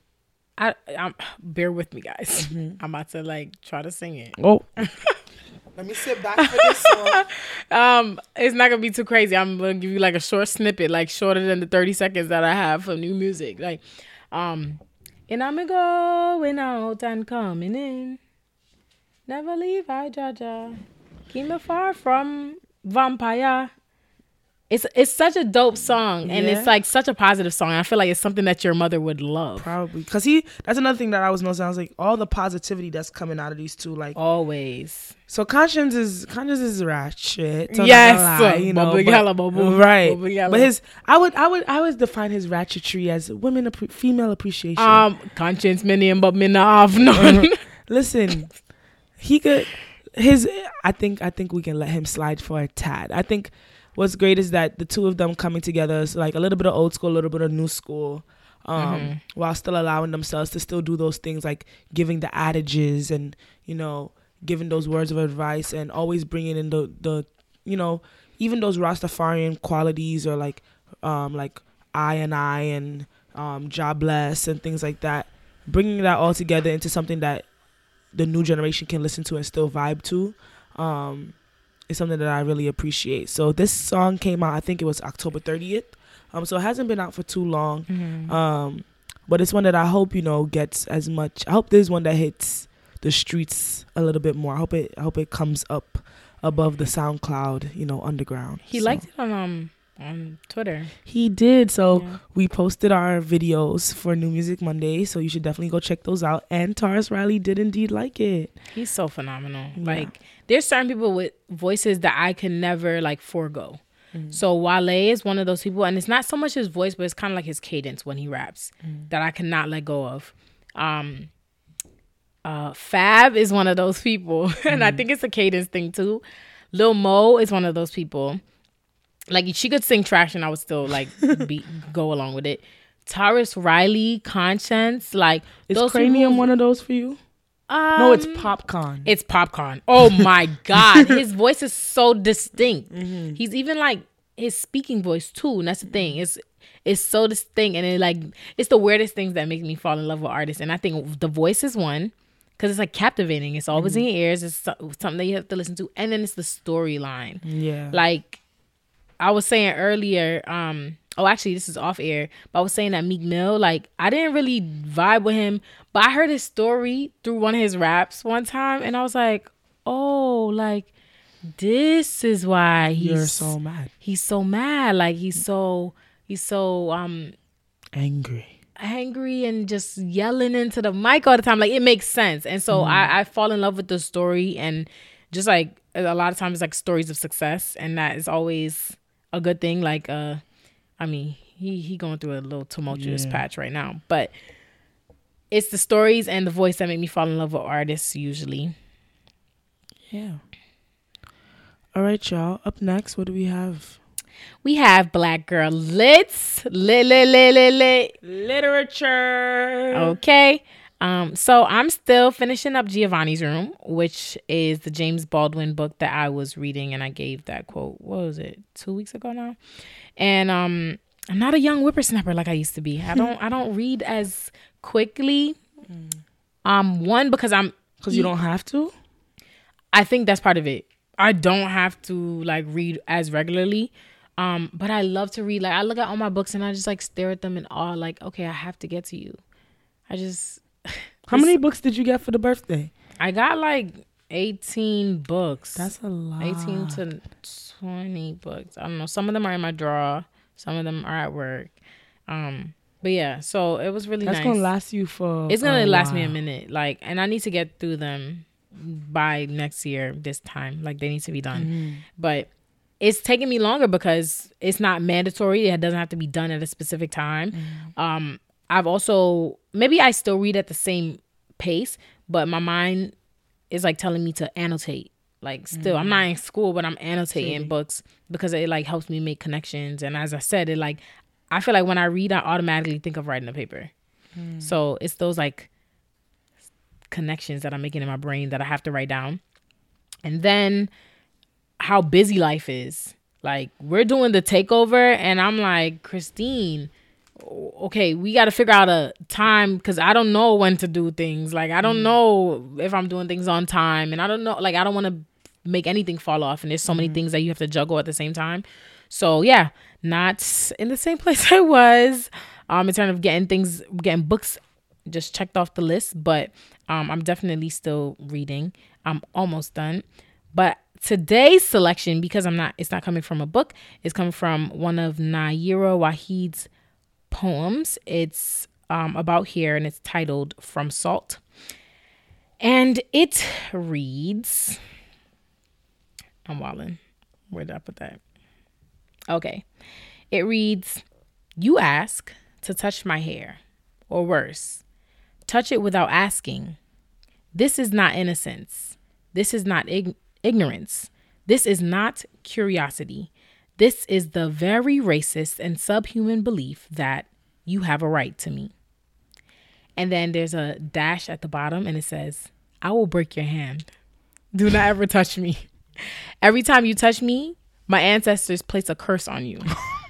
[SPEAKER 2] I I'm, bear with me, guys.
[SPEAKER 1] Mm-hmm.
[SPEAKER 2] I'm about to like try to sing it.
[SPEAKER 1] Oh, *laughs* let me sit back for this one. *laughs*
[SPEAKER 2] Um, it's not gonna be too crazy. I'm gonna give you like a short snippet, like shorter than the 30 seconds that I have for new music. Like, um, and I'm going out and coming in. Never leave I Jah Jah. Keep me far from vampire. It's it's such a dope song, and
[SPEAKER 1] Yeah.
[SPEAKER 2] it's like such a positive song. I feel like it's something that your mother would love.
[SPEAKER 1] Probably because he. That's another thing that I was noticing. I was like, all the positivity that's coming out of these two. Like,
[SPEAKER 2] Always.
[SPEAKER 1] so Konshens is Konshens is ratchet.
[SPEAKER 2] Yes,
[SPEAKER 1] lie, you know, but-
[SPEAKER 2] Yellow,
[SPEAKER 1] right. But his, I would, I would, I would define his ratchetry as women, appre- female appreciation.
[SPEAKER 2] Um, conscience many but me not have none. *laughs*
[SPEAKER 1] Listen, he could his I think I think we can let him slide for a tad. I think what's great is that the two of them coming together is like a little bit of old school, a little bit of new school. Um,
[SPEAKER 2] Mhm.
[SPEAKER 1] while still allowing themselves to still do those things like giving the adages and you know giving those words of advice and always bringing in the the you know even those Rastafarian qualities or like um like I and I and um Jah bless and things like that bringing that all together into something that the new generation can listen to and still vibe to um is something that I really appreciate. So this song came out I think it was October 30th. Um so it hasn't been out for too long.
[SPEAKER 2] Mhm.
[SPEAKER 1] Um but it's one that I hope, you know, gets as much I hope this one that hits the streets a little bit more. I hope it I hope it comes up above the SoundCloud, you know, underground.
[SPEAKER 2] he
[SPEAKER 1] So-
[SPEAKER 2] liked it on um on Twitter.
[SPEAKER 1] He did. So
[SPEAKER 2] Yeah.
[SPEAKER 1] we posted our videos for New Music Monday, so you should definitely go check those out. And Tarrus Riley did indeed like it.
[SPEAKER 2] He's so phenomenal.
[SPEAKER 1] Yeah.
[SPEAKER 2] Like there's certain people with voices that I can never like forego.
[SPEAKER 1] Mm.
[SPEAKER 2] So Wale is one of those people, and it's not so much his voice, but it's kind of like his cadence when he raps
[SPEAKER 1] Mm.
[SPEAKER 2] that I cannot let go of. Um, uh, Fab is one of those people, *laughs* and
[SPEAKER 1] Mm.
[SPEAKER 2] I think it's a cadence thing too. Lil Mo is one of those people. Like she could sing trash, and I would still like *laughs* be, go along with it. Tarrus Riley, Konshens, like
[SPEAKER 1] Is
[SPEAKER 2] those
[SPEAKER 1] Cranium one of those for you?
[SPEAKER 2] Um,
[SPEAKER 1] no, it's Popcaan.
[SPEAKER 2] it's Popcaan. Oh my *laughs* god, his voice is so distinct.
[SPEAKER 1] Mm-hmm.
[SPEAKER 2] He's even like his speaking voice too, and that's the thing. It's it's so distinct, and it like it's the weirdest things that make me fall in love with artists. And I think the voice is one because it's like captivating. It's always
[SPEAKER 1] Mm-hmm.
[SPEAKER 2] in your ears. It's so- something that you have to listen to, and then it's the storyline.
[SPEAKER 1] yeah.
[SPEAKER 2] Like I was saying earlier, um, oh actually this is off air, but I was saying that Meek Mill, like I didn't really vibe with him, but I heard his story through one of his raps one time and I was like, Oh, like this is why he's
[SPEAKER 1] You're so mad.
[SPEAKER 2] he's so mad. Like he's so he's so um
[SPEAKER 1] Angry.
[SPEAKER 2] angry and just yelling into the mic all the time. Like it makes sense. And so I, I fall in love with the story and just like a lot of times like stories of success and that is always a good thing. Like uh I mean he he going through a little tumultuous
[SPEAKER 1] Yeah.
[SPEAKER 2] patch right now. But it's the stories and the voice that make me fall in love with artists usually.
[SPEAKER 1] Yeah. All right, y'all. Up next, what do we have?
[SPEAKER 2] We have Black Girl Lits. Lit lit lit lit lit.
[SPEAKER 1] Literature.
[SPEAKER 2] Okay. Um, so I'm still finishing up Giovanni's Room, which is the James Baldwin book that I was reading, and I gave that quote. What was it? Two weeks ago now. And um, I'm not a young whippersnapper like I used to be. I don't. *laughs* I don't read as quickly. Um, one because I'm.
[SPEAKER 1] Because you don't have to?
[SPEAKER 2] I think that's part of it. I don't have to like read as regularly. Um, but I love to read. Like I look at all my books and I just like stare at them in awe. Like, okay, I have to get to you. I just
[SPEAKER 1] How many books did you get for the birthday?
[SPEAKER 2] I got like 18 books.
[SPEAKER 1] That's a lot.
[SPEAKER 2] 18 to 20 books. I don't know. Some of them are in my drawer. Some of them are at work. Um, but yeah, so it was really
[SPEAKER 1] That's
[SPEAKER 2] nice.
[SPEAKER 1] gonna last you for.
[SPEAKER 2] it's gonna last me a minute. Like, and I need to get through them by next year. This time, like they need to be done.
[SPEAKER 1] Mm-hmm.
[SPEAKER 2] But it's taking me longer because it's not mandatory. It doesn't have to be done at a specific time.
[SPEAKER 1] Mm-hmm.
[SPEAKER 2] Um, I've also maybe I still read at the same pace, but my mind is like telling me to annotate. Like still, I'm not mm. in school, but I'm annotating
[SPEAKER 1] Same.
[SPEAKER 2] books because it like helps me make connections. And as I said, it like I feel like when I read, I automatically think of writing a paper. Mm. So it's those like connections that I'm making in my brain that I have to write down. And then how busy life is. Like we're doing the takeover and I'm like, Christine, okay, we got to figure out a time cuz I don't know when to do things. Like I don't know if I'm doing things on time and I don't know like I don't want to make anything fall off and there's so many things that you have to juggle at the same time. So, yeah, not in the same *laughs* place I was um in terms of getting things getting books just checked off the list, but um, I'm definitely still reading. I'm almost done. But today's selection, because I'm not, it's not coming from a book, it's coming from one of Nayyirah Waheed's poems. It's um, about here and it's titled From Salt. And it reads, I'm walling. Where did I put that? Okay. It reads, You ask to touch my hair, or worse, touch it without asking. This is not innocence. This is not ig- ignorance. This is not curiosity. This is the very racist and subhuman belief that you have a right to me. And then there's a dash at the bottom and it says, I will break your hand. Do not ever touch me. *laughs* Every time you touch me, my ancestors place a curse on you.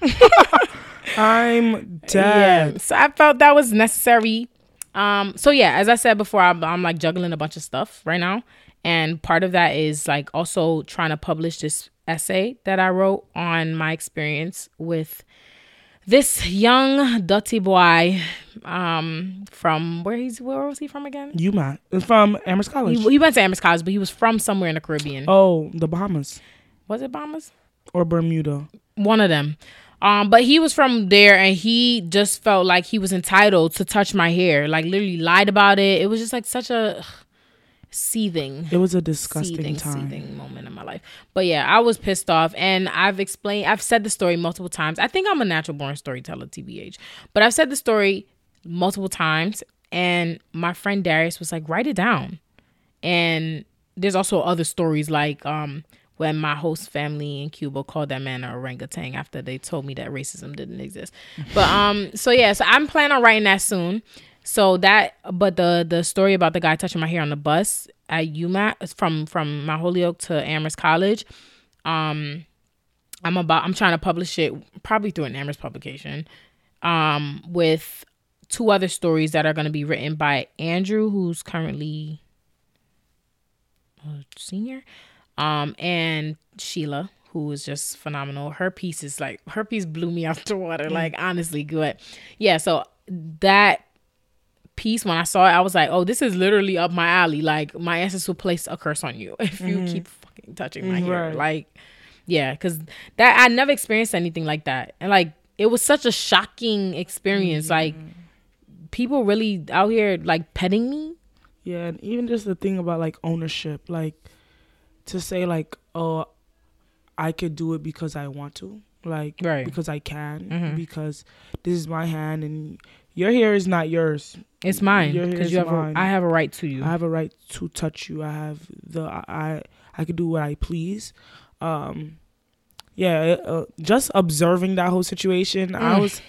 [SPEAKER 2] *laughs*
[SPEAKER 1] I'm dead.
[SPEAKER 2] Yeah. So I felt that was necessary. Um, so yeah, as I said before, I'm, I'm like juggling a bunch of stuff right now. And part of that is like also trying to publish this essay that I wrote on my experience with this young dirty boy um, from where he's where was he from again?
[SPEAKER 1] UMass. From Amherst College.
[SPEAKER 2] He, he went to Amherst College, but he was from somewhere in the Caribbean.
[SPEAKER 1] oh, the Bahamas
[SPEAKER 2] Was it Bahamas?
[SPEAKER 1] or Bermuda.
[SPEAKER 2] one of them. Um, but he was from there and he just felt like he was entitled to touch my hair. Like literally lied about it. It was just like such a ugh, seething
[SPEAKER 1] It was a disgusting
[SPEAKER 2] seething,
[SPEAKER 1] time.
[SPEAKER 2] seething moment in my life. But yeah, I was pissed off and I've explained I've said the story multiple times. I think I'm a natural born storyteller, TBH. But I've said the story multiple times and my friend Darius was like, write it down. And there's also other stories like um when my host family in Cuba called that man an orangutan after they told me that racism didn't exist. But um so yeah, so I'm planning on writing that soon. So that but the the story about the guy touching my hair on the bus at UMass from from Mount Holyoke to Amherst College. Um I'm about I'm trying to publish it probably through an Amherst publication. Um with two other stories that are going to be written by Andrew who's currently a senior um and Sheila who is just phenomenal. Her piece is like her piece blew me *laughs* out the water like honestly good. Yeah, so that piece when I saw it I was like, "Oh, this is literally up my alley. Like my ancestors will place a curse on you *laughs* if you keep fucking touching my hair."
[SPEAKER 1] Right.
[SPEAKER 2] Like yeah, cuz that I never experienced anything like that. And like it was such a shocking experience like people really out here like petting me.
[SPEAKER 1] Yeah, and even just the thing about like ownership, like to say like, oh, I could do it because I want to, like
[SPEAKER 2] Right.
[SPEAKER 1] because I can,
[SPEAKER 2] Mhm.
[SPEAKER 1] because this is my hand and your hair is not yours.
[SPEAKER 2] It's mine
[SPEAKER 1] Your hair is
[SPEAKER 2] you have
[SPEAKER 1] mine.
[SPEAKER 2] a, I have a right to you.
[SPEAKER 1] I have a right to touch you. I have the I I could do what I please. Um yeah, uh, just observing that whole situation, I
[SPEAKER 2] Mm.
[SPEAKER 1] was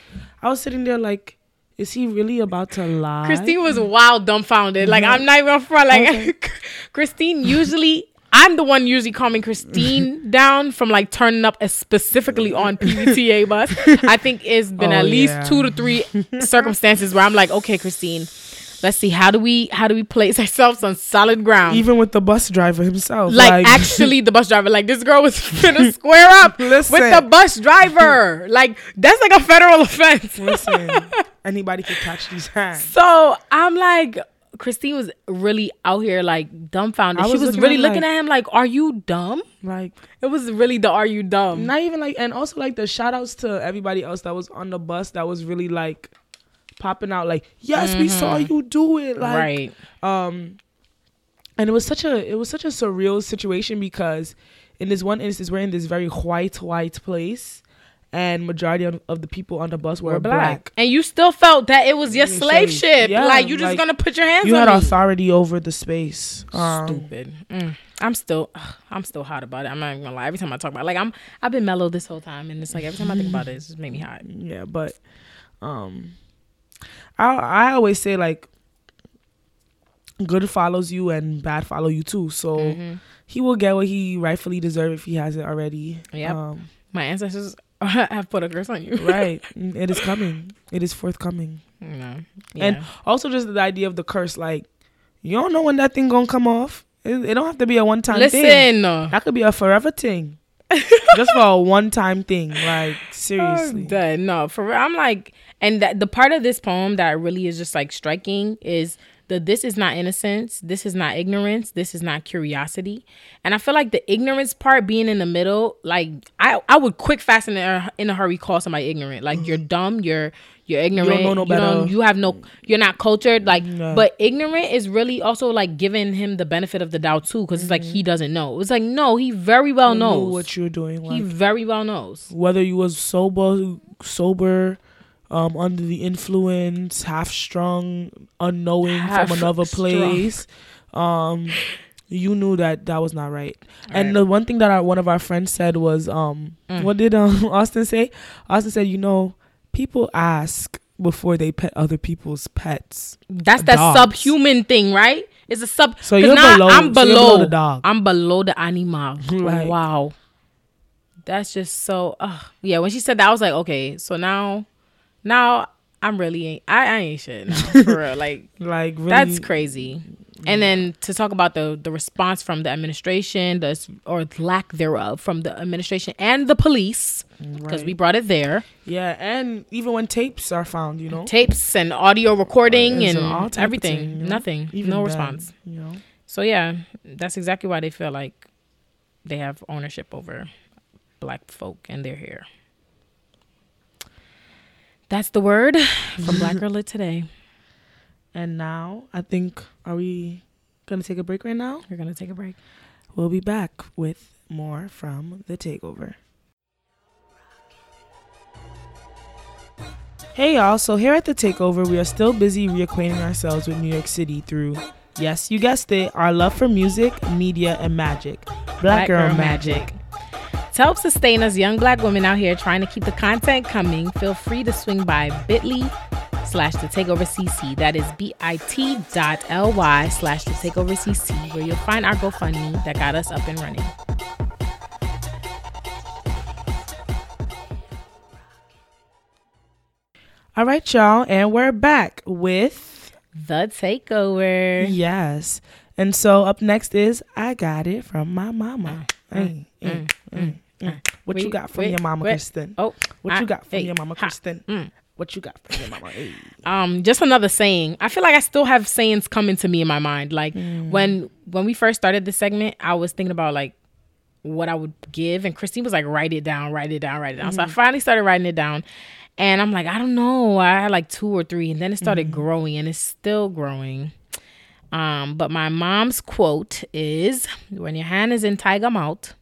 [SPEAKER 1] I was sitting there like is he really about to lie?
[SPEAKER 2] Christine was wild dumbfounded. Like
[SPEAKER 1] Yeah.
[SPEAKER 2] I'm not even front. Like
[SPEAKER 1] Okay. *laughs*
[SPEAKER 2] Christine usually. I'm the one usually calming Christine *laughs* down from like turning up specifically on PVTA bus. I think it's *laughs* been
[SPEAKER 1] Oh,
[SPEAKER 2] at least
[SPEAKER 1] yeah.
[SPEAKER 2] two to three *laughs* circumstances where I'm like, okay, Christine, let's see how do we how do we place ourselves on solid ground?
[SPEAKER 1] even with the bus driver himself.
[SPEAKER 2] like, actually the bus driver like this girl was gonna square up
[SPEAKER 1] Listen.
[SPEAKER 2] with the bus driver like that's like a federal offense
[SPEAKER 1] listen, anybody could catch these hands.
[SPEAKER 2] so i'm like christine was really out here like dumbfounded.
[SPEAKER 1] I
[SPEAKER 2] she
[SPEAKER 1] was
[SPEAKER 2] was
[SPEAKER 1] looking
[SPEAKER 2] really
[SPEAKER 1] at,
[SPEAKER 2] looking
[SPEAKER 1] like-
[SPEAKER 2] at him like are you dumb?
[SPEAKER 1] Like
[SPEAKER 2] it was really the are you dumb?
[SPEAKER 1] not even like and also like the shout outs to everybody else that was on the bus that was really like popping out like yes we saw you do it like
[SPEAKER 2] right.
[SPEAKER 1] um and it was such a it was such a surreal situation because in this one instance we're in this very white white place and majority of, of the people on the bus were
[SPEAKER 2] we're
[SPEAKER 1] black,
[SPEAKER 2] black. and you still felt that it was your
[SPEAKER 1] Yeah,
[SPEAKER 2] slave ship
[SPEAKER 1] Yeah,
[SPEAKER 2] like you just
[SPEAKER 1] like,
[SPEAKER 2] gonna put your hands
[SPEAKER 1] you
[SPEAKER 2] on
[SPEAKER 1] had
[SPEAKER 2] me.
[SPEAKER 1] authority over the space um,
[SPEAKER 2] stupid Mm. i'm still ugh, i'm still hot about it i'm not even gonna lie every time i talk about it, like i'm i've been mellow this whole time and it's like every time i think about it it's just made me hot
[SPEAKER 1] yeah but um i i always say like good follows you and bad follow you too so
[SPEAKER 2] Mhm.
[SPEAKER 1] he will get what he rightfully deserves if he hasn't already
[SPEAKER 2] Yep.
[SPEAKER 1] um,
[SPEAKER 2] my ancestors *laughs* have put a curse on you.
[SPEAKER 1] Right. *laughs* It is coming. It is forthcoming.
[SPEAKER 2] You know
[SPEAKER 1] And also just the idea of the curse like you don't know when that thing gonna come off. It, it don't have to be a one-time thing.
[SPEAKER 2] Listen.
[SPEAKER 1] That could be a forever thing. *laughs* Just for a one-time thing like seriously.
[SPEAKER 2] No for real. I'm like and that the part of this poem that really is just like striking is the this is not innocence, this is not ignorance, this is not curiosity. And I feel like the ignorance part being in the middle, like I I would quick fast in a, in a hurry call somebody ignorant. Like you're mm-hmm. dumb, you're you're ignorant.
[SPEAKER 1] You don't know no
[SPEAKER 2] you,
[SPEAKER 1] better.
[SPEAKER 2] you have no you're not cultured like mm-hmm.
[SPEAKER 1] Yeah.
[SPEAKER 2] but ignorant is really also like giving him the benefit of the doubt too cuz it's like he mm-hmm. doesn't know. It's like no, he very well
[SPEAKER 1] You
[SPEAKER 2] knows.
[SPEAKER 1] what you're doing.
[SPEAKER 2] he very well knows.
[SPEAKER 1] whether you was sober, sober, um, under the influence, half strong, unknowing
[SPEAKER 2] Half
[SPEAKER 1] from another
[SPEAKER 2] strong.
[SPEAKER 1] place, um, you knew that that was not right.
[SPEAKER 2] Right.
[SPEAKER 1] And the one thing that our, one of our friends said was, um,
[SPEAKER 2] Mm.
[SPEAKER 1] what did um *laughs* Austin say? Austin said, you know, people ask before they pet other people's pets.
[SPEAKER 2] That's that
[SPEAKER 1] dogs.
[SPEAKER 2] subhuman thing, right? It's a sub.
[SPEAKER 1] So you're
[SPEAKER 2] now
[SPEAKER 1] below-
[SPEAKER 2] I'm
[SPEAKER 1] so you're
[SPEAKER 2] below,
[SPEAKER 1] below the dog.
[SPEAKER 2] I'm below the animal. *laughs*
[SPEAKER 1] Like-
[SPEAKER 2] wow, that's just so. Uh, yeah, when she said that, I was like, okay, so now, now I'm really ain't. I, I ain't shit now, for *laughs* real. Like
[SPEAKER 1] Like really,
[SPEAKER 2] that's crazy. And then to talk about the the response from the administration, the or lack thereof from the administration and the police, because
[SPEAKER 1] Right.
[SPEAKER 2] we brought it there.
[SPEAKER 1] Yeah, and even when tapes are found, you know,
[SPEAKER 2] Tapes and audio recording and
[SPEAKER 1] of
[SPEAKER 2] everything.
[SPEAKER 1] thing, you know?
[SPEAKER 2] Nothing.
[SPEAKER 1] even
[SPEAKER 2] no
[SPEAKER 1] then,
[SPEAKER 2] response.
[SPEAKER 1] You know,
[SPEAKER 2] So yeah, that's exactly why they feel like they have ownership over black folk and their hair. That's the word *sighs* from Black Girl Lit today.
[SPEAKER 1] and now I think are we gonna take a break right now?
[SPEAKER 2] We're gonna take a break.
[SPEAKER 1] We'll be back with more from the takeover. Hey y'all, so here at the takeover, we are still busy reacquainting ourselves with New York City through, yes, you guessed it, our love for music, media, and magic. Black, Girl, Magic.
[SPEAKER 2] To help sustain us young black women out here trying to keep the content coming, feel free to swing by bit.ly slash the takeover cc. That is bit dot ly slash the takeover cc, where you'll find our GoFundMe that got us up and running.
[SPEAKER 1] All right, y'all, and we're back with
[SPEAKER 2] The takeover.
[SPEAKER 1] yes. And so up next is I got it from my mama. Hey, hey, hey. What you got from
[SPEAKER 2] wait,
[SPEAKER 1] your mama,
[SPEAKER 2] wait.
[SPEAKER 1] Christin?
[SPEAKER 2] Oh,
[SPEAKER 1] What
[SPEAKER 2] I-
[SPEAKER 1] you got from
[SPEAKER 2] hey,
[SPEAKER 1] your mama,
[SPEAKER 2] ha,
[SPEAKER 1] Christin?
[SPEAKER 2] mm.
[SPEAKER 1] What you got from your mama? Hey.
[SPEAKER 2] um just another saying i feel like i still have sayings coming to me in my mind like mm. when when we first started this segment i was thinking about like what i would give and christine was like write it down write it down write it down so i mm-hmm. finally started writing it down and i'm like i don't know i had like two or three and then it started mm-hmm. growing and it's still growing um but my mom's quote is when your hand is in tiger mouth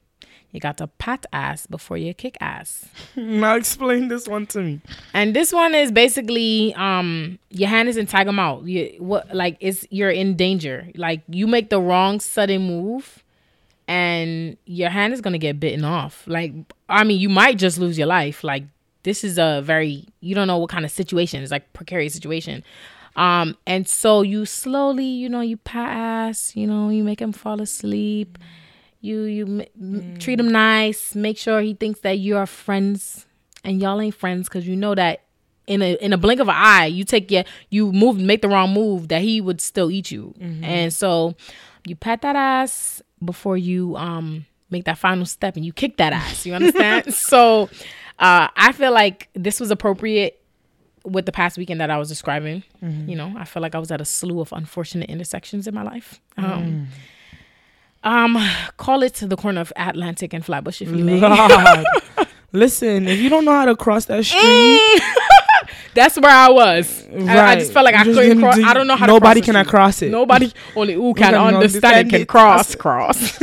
[SPEAKER 2] you got to pat ass before you kick ass
[SPEAKER 1] Now explain this one to me.
[SPEAKER 2] and this one is basically um your hand is in tiger mouth. You what like it's you're in danger. Like you make the wrong sudden move and your hand is gonna get bitten off. Like I mean you might just lose your life. Like this is a very you don't know what kind of situation. It's like precarious situation. Um and so you slowly, you know, you pat ass, you know, you make him fall asleep. You you m- m- treat him nice. Make sure he thinks that you are friends, and y'all ain't friends because you know that in a in a blink of an eye, you take your you move make the wrong move that he would still eat you. And so you pat that ass before you um make that final step and you kick that ass. You understand? *laughs* so uh I feel like this was appropriate with the past weekend that I was describing. You know, I feel like I was at a slew of unfortunate intersections in my life. Um um, call it to the corner of Atlantic and Flatbush if you may. *laughs*
[SPEAKER 1] Listen, if you don't know how to cross that street, *laughs*
[SPEAKER 2] That's where I was. I, I just felt like I
[SPEAKER 1] You
[SPEAKER 2] couldn't cross.
[SPEAKER 1] do-
[SPEAKER 2] I don't know how
[SPEAKER 1] nobody
[SPEAKER 2] to cross. the
[SPEAKER 1] cannot
[SPEAKER 2] street.
[SPEAKER 1] cross it.
[SPEAKER 2] Nobody, only who *laughs* can
[SPEAKER 1] can
[SPEAKER 2] understand can cross, cross.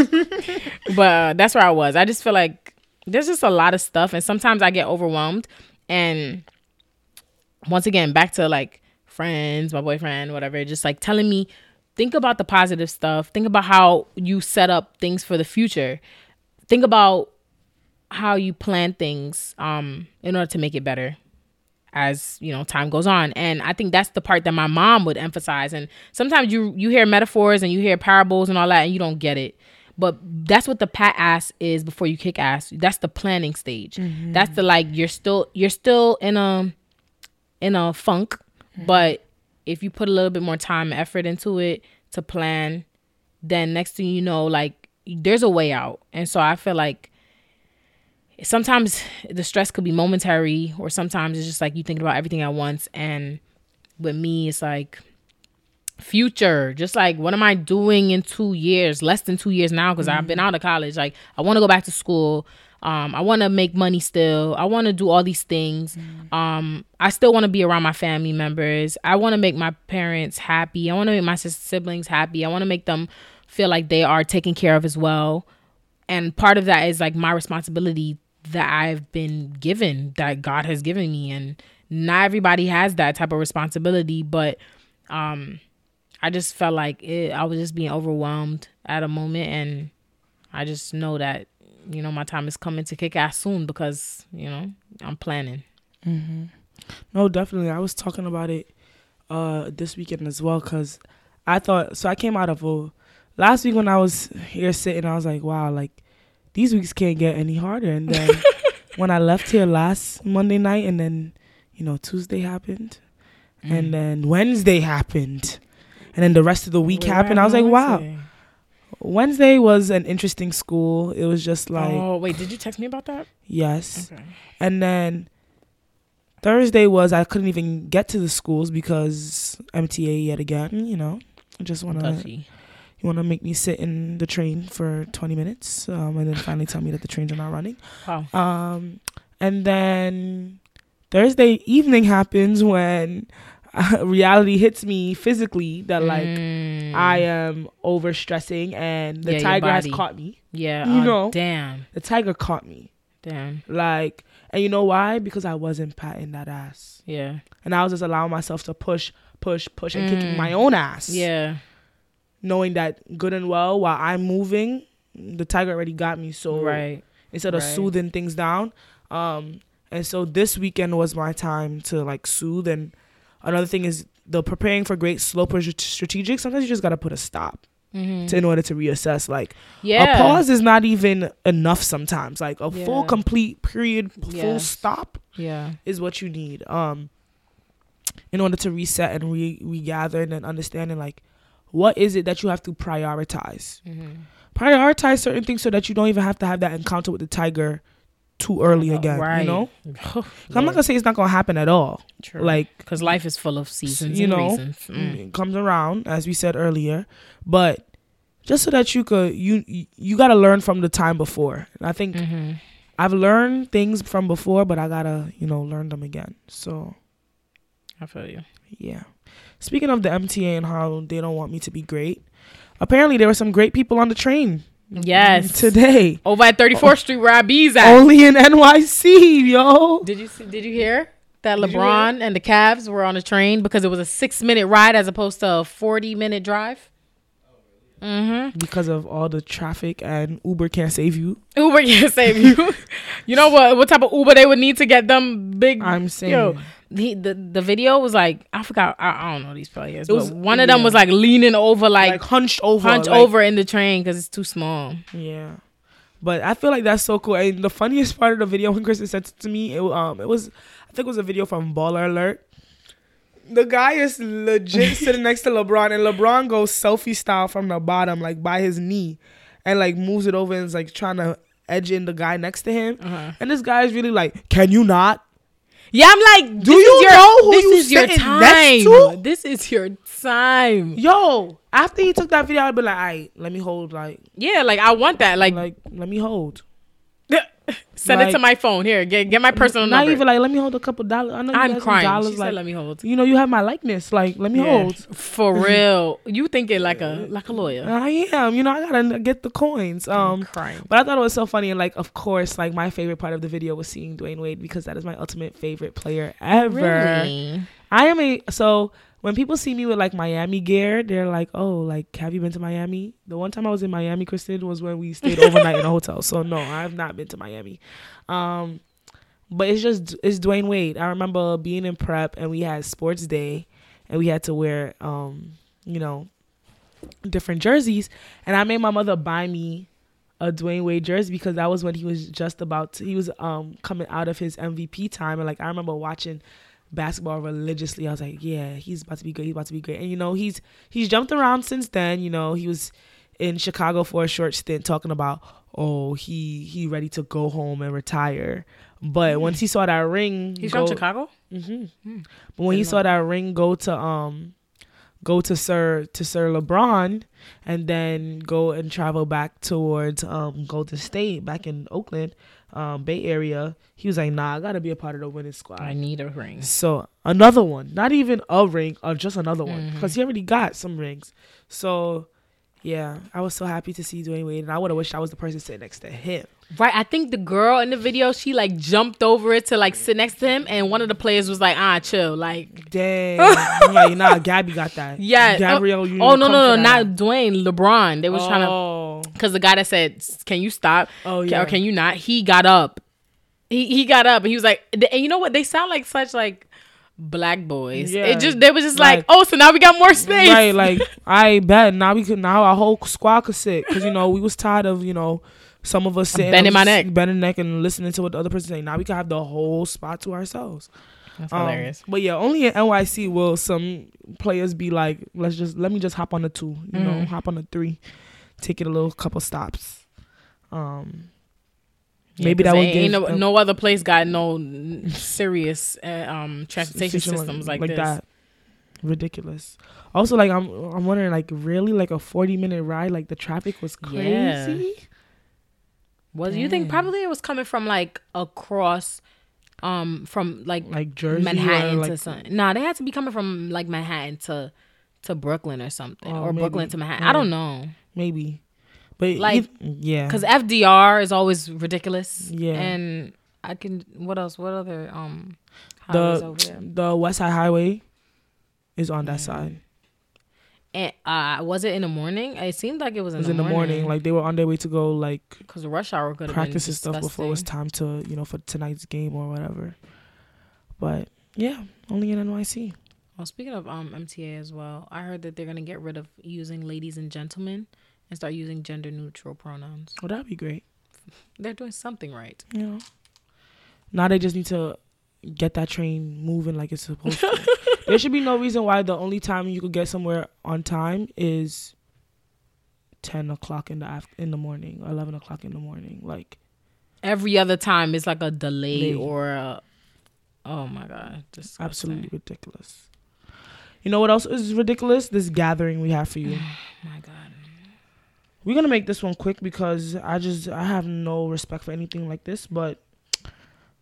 [SPEAKER 2] but uh, that's where I was. I just feel like there's just a lot of stuff, and sometimes I get overwhelmed. And once again, back to like friends, my boyfriend, whatever, just like telling me, think about the positive stuff. Think about how you set up things for the future. Think about how you plan things um in order to make it better as you know time goes on. And i think that's the part that my mom would emphasize. And sometimes you you hear metaphors and you hear parables and all that and you don't get it. But that's what the pat ass is before you kick ass. That's the planning stage. That's the like you're still you're still in a in a funk mm-hmm. but if you put a little bit more time and effort into it to plan then next thing you know like there's a way out and so i feel like sometimes the stress could be momentary or sometimes it's just like you thinking about everything at once and with me it's like future. Just like, what am I doing in two years? Less than two years now because I've mm-hmm. been out of college. Like, I want to go back to school. Um, I want to make money still. I want to do all these things. Um, I still want to be around my family members. I want to make my parents happy. I want to make my siblings happy. I want to make them feel like they are taken care of as well. And part of that is like my responsibility that I've been given, that God has given me. And not everybody has that type of responsibility, but um, I just felt like it, I was just being overwhelmed at a moment. And I just know that, you know, my time is coming to kick ass soon because, you know, I'm planning.
[SPEAKER 1] No, definitely. I was talking about it uh this weekend as well because I thought so. I came out of a last week when I was here sitting. I was like, wow, like these weeks can't get any harder. And then *laughs* when I left here last Monday night, and then you know Tuesday happened,
[SPEAKER 2] Mm.
[SPEAKER 1] and then Wednesday happened, and then the rest of the week happened. I was like, wow. Wednesday was an interesting school. It was just like
[SPEAKER 2] oh, wait, did you text me about that?
[SPEAKER 1] yes.
[SPEAKER 2] Okay.
[SPEAKER 1] And then Thursday was I couldn't even get to the schools because MTA yet again, you know. I just wanna
[SPEAKER 2] Touchy.
[SPEAKER 1] you wanna make me sit in the train for twenty minutes, um, and then finally tell me that the trains are not running.
[SPEAKER 2] Wow.
[SPEAKER 1] Um, and then Thursday evening happens when *laughs* reality hits me physically that like
[SPEAKER 2] Mm.
[SPEAKER 1] I am overstressing and the
[SPEAKER 2] Yeah,
[SPEAKER 1] tiger has caught me.
[SPEAKER 2] Yeah.
[SPEAKER 1] you
[SPEAKER 2] oh,
[SPEAKER 1] know.
[SPEAKER 2] Damn.
[SPEAKER 1] The tiger caught me.
[SPEAKER 2] Damn.
[SPEAKER 1] Like, and you know why? Because I wasn't patting that ass.
[SPEAKER 2] Yeah.
[SPEAKER 1] And I was just allowing myself to push, push, push, and kicking
[SPEAKER 2] Mm.
[SPEAKER 1] my own ass.
[SPEAKER 2] Yeah.
[SPEAKER 1] Knowing that good and well, while I'm moving, the tiger already got me. So
[SPEAKER 2] right.
[SPEAKER 1] instead of
[SPEAKER 2] right.
[SPEAKER 1] soothing things down, um, and so this weekend was my time to like soothe. And another thing is the preparing for great slow push strategic. Sometimes you just gotta put a stop
[SPEAKER 2] Mhm.
[SPEAKER 1] to, in order to reassess. Like
[SPEAKER 2] Yeah.
[SPEAKER 1] a pause is not even enough sometimes. Like a full complete period, full stop
[SPEAKER 2] Yeah.
[SPEAKER 1] is what you need um in order to reset and re- regather and then understanding like what is it that you have to prioritize
[SPEAKER 2] Mhm.
[SPEAKER 1] prioritize certain things so that you don't even have to have that encounter with the tiger too early again
[SPEAKER 2] Right.
[SPEAKER 1] you know *sighs* *sighs* 'Cause i'm not gonna say it's not gonna happen at all
[SPEAKER 2] True.
[SPEAKER 1] like
[SPEAKER 2] because life is full of seasons
[SPEAKER 1] you
[SPEAKER 2] and
[SPEAKER 1] know,
[SPEAKER 2] reasons. Mm.
[SPEAKER 1] it comes around as we said earlier but just so that you could you you, you got to learn from the time before and i think
[SPEAKER 2] Mhm.
[SPEAKER 1] i've learned things from before but i gotta you know learn them again so
[SPEAKER 2] I feel you.
[SPEAKER 1] Yeah. Speaking of the MTA and how they don't want me to be great, apparently there were some great people on the train
[SPEAKER 2] Yes.
[SPEAKER 1] today.
[SPEAKER 2] Over at 34th Street where I bees at.
[SPEAKER 1] Only in NYC, yo.
[SPEAKER 2] Did you see, did you hear that
[SPEAKER 1] Did
[SPEAKER 2] LeBron and the Cavs were on a train because it was a six minute ride as opposed to a 40 minute drive? Mm-hmm.
[SPEAKER 1] Because of all the traffic and Uber can't save you.
[SPEAKER 2] Uber can't save you. *laughs* you know what? What type of Uber they would need to get them big?
[SPEAKER 1] I'm saying.
[SPEAKER 2] Yo, the, the the video was like I forgot. I, I don't know these players,
[SPEAKER 1] It was-
[SPEAKER 2] but one of them
[SPEAKER 1] yeah.
[SPEAKER 2] was like leaning over, like,
[SPEAKER 1] like, hunched over.
[SPEAKER 2] hunch
[SPEAKER 1] like-
[SPEAKER 2] over in the train because it's too small.
[SPEAKER 1] Yeah. But I feel like that's so cool. And the funniest part of the video when Christin sent it to me, it um it was I think it was a video from Baller Alert. The guy is legit sitting next to LeBron and LeBron goes selfie style from the bottom, like by his knee, and like moves it over and is like trying to edge in the guy next to him.
[SPEAKER 2] Uh-huh.
[SPEAKER 1] And this guy is really like, Can you not?
[SPEAKER 2] Yeah, I'm like,
[SPEAKER 1] Do you
[SPEAKER 2] your,
[SPEAKER 1] know who
[SPEAKER 2] this
[SPEAKER 1] you
[SPEAKER 2] is your time.
[SPEAKER 1] next to?
[SPEAKER 2] This is your time.
[SPEAKER 1] Yo, after he took that video, I'd be like, Alright, let me hold like
[SPEAKER 2] Yeah, like I want that. Like,
[SPEAKER 1] like let me hold.
[SPEAKER 2] Send it to my phone. Here, get get my personal
[SPEAKER 1] Not
[SPEAKER 2] number.
[SPEAKER 1] Not even like let me hold a couple dollars. I know you
[SPEAKER 2] I'm crying.
[SPEAKER 1] dollars
[SPEAKER 2] She
[SPEAKER 1] like
[SPEAKER 2] said, "Let me hold."
[SPEAKER 1] you know, you have my likeness. Like, let me
[SPEAKER 2] Yeah.
[SPEAKER 1] hold.
[SPEAKER 2] For *laughs* real, you thinking like a like a lawyer?
[SPEAKER 1] I am. You know, I gotta get the coins.
[SPEAKER 2] I'm
[SPEAKER 1] Um,
[SPEAKER 2] crying.
[SPEAKER 1] but I thought it was so funny, and like, of course, like my favorite part of the video was seeing Dwayne Wade because that is my ultimate favorite player ever.
[SPEAKER 2] Really?
[SPEAKER 1] I am a so when people see me with like Miami gear, they're like, "Oh, like have you been to Miami?" The one time I was in Miami, Christin, was when we stayed overnight in a hotel. So no, I have not been to Miami. Um, but it's just it's Dwayne Wade. I remember being in prep and we had sports day, and we had to wear um, you know, different jerseys, and I made my mother buy me a Dwayne Wade jersey because that was when he was just about to, he was um coming out of his MVP time and like I remember watching basketball religiously. I was like, yeah, he's about to be great. He's about to be great. And you know, he's he's jumped around since then. You know, he was in Chicago for a short stint talking about oh he he ready to go home and retire. But once he saw that ring,
[SPEAKER 2] He's
[SPEAKER 1] go,
[SPEAKER 2] from Chicago.
[SPEAKER 1] hmm
[SPEAKER 2] Hmm.
[SPEAKER 1] But when he saw that ring go to um go to Sir to Sir LeBron, and then go and travel back towards um, Golden State back in Oakland, um, Bay Area. He was like, "Nah, I gotta be a part of the winning squad."
[SPEAKER 2] I need a ring.
[SPEAKER 1] So another one, not even a ring, or just another one,
[SPEAKER 2] Mhm.
[SPEAKER 1] because he already got some rings. So, yeah, I was so happy to see Dwayne Wade, and I would have wished I was the person sitting next to him.
[SPEAKER 2] Right. I think the girl in the video, she like jumped over it to like sit next to him, and one of the players was like, "Ah, chill." Like,
[SPEAKER 1] Dang, I'm like, nah, Gabby got that. *laughs*
[SPEAKER 2] yeah.
[SPEAKER 1] Gabrielle. you
[SPEAKER 2] Oh, oh no, no, no, not Dwayne. LeBron. They was trying to
[SPEAKER 1] Oh,
[SPEAKER 2] because the guy that said, "Can you stop?"
[SPEAKER 1] oh yeah.
[SPEAKER 2] or can you not? He got up. He he got up and he was like, and you know what? They sound like such like black boys.
[SPEAKER 1] Yeah.
[SPEAKER 2] It just they was just like,
[SPEAKER 1] Like-
[SPEAKER 2] oh, so now we got more space.
[SPEAKER 1] Right, like *laughs* I bet now we could now our whole squad could sit because you know we was tired of you know some of us sitting
[SPEAKER 2] Bending my neck.
[SPEAKER 1] bending neck and listening to what the other person saying. Now we can have the whole spot to ourselves.
[SPEAKER 2] That's
[SPEAKER 1] Um,
[SPEAKER 2] hilarious.
[SPEAKER 1] But yeah, only in NYC will some players be like, let's just let me just hop on the two, you know,
[SPEAKER 2] Mhm.
[SPEAKER 1] hop on the three, take it a little couple stops. Um,
[SPEAKER 2] Yeah,
[SPEAKER 1] maybe that would give
[SPEAKER 2] no,
[SPEAKER 1] a-
[SPEAKER 2] no other place got no serious uh, um transportation systems like, this.
[SPEAKER 1] Ridiculous. Also, like I'm, I'm wondering, like really, like a forty minute ride, like the traffic was
[SPEAKER 2] Yeah.
[SPEAKER 1] crazy.
[SPEAKER 2] Was you think probably it was coming from like across, um, from like
[SPEAKER 1] Like Jersey,
[SPEAKER 2] Manhattan
[SPEAKER 1] or, like,
[SPEAKER 2] to something? Nah, they had to be coming from like Manhattan to to Brooklyn or something,
[SPEAKER 1] Oh,
[SPEAKER 2] or Brooklyn to Manhattan.
[SPEAKER 1] Yeah.
[SPEAKER 2] I don't know.
[SPEAKER 1] maybe, but
[SPEAKER 2] Like,
[SPEAKER 1] yeah,
[SPEAKER 2] because FDR is always ridiculous.
[SPEAKER 1] Yeah.
[SPEAKER 2] and I can. What else? What other um highways
[SPEAKER 1] the
[SPEAKER 2] over there?
[SPEAKER 1] the West Side Highway is on that
[SPEAKER 2] Mm.
[SPEAKER 1] side.
[SPEAKER 2] And uh, was it in the morning? It seemed like it was
[SPEAKER 1] It
[SPEAKER 2] in,
[SPEAKER 1] was
[SPEAKER 2] the,
[SPEAKER 1] in the morning.
[SPEAKER 2] morning.
[SPEAKER 1] Like they were on their way to go like
[SPEAKER 2] because the rush hour could
[SPEAKER 1] practice and stuff before it was time to you know for tonight's game or whatever. But yeah, only in NYC.
[SPEAKER 2] Well, speaking of um MTA as well, I heard that they're gonna get rid of using ladies and gentlemen and start using gender neutral pronouns.
[SPEAKER 1] Well, that'd be great. *laughs*
[SPEAKER 2] They're doing something right.
[SPEAKER 1] You know. Now they just need to get that train moving like it's supposed to. *laughs* there should be no reason why the only time you could get somewhere on time is ten o'clock in the af- in the morning, eleven o'clock in the morning. Like
[SPEAKER 2] Every other time it's like a delay
[SPEAKER 1] Delay.
[SPEAKER 2] or a oh my god, disgusting.
[SPEAKER 1] absolutely ridiculous. You know what else is ridiculous? This gathering we have for you.
[SPEAKER 2] Oh *sighs* my god.
[SPEAKER 1] We're gonna make this one quick because I just I have no respect for anything like this. But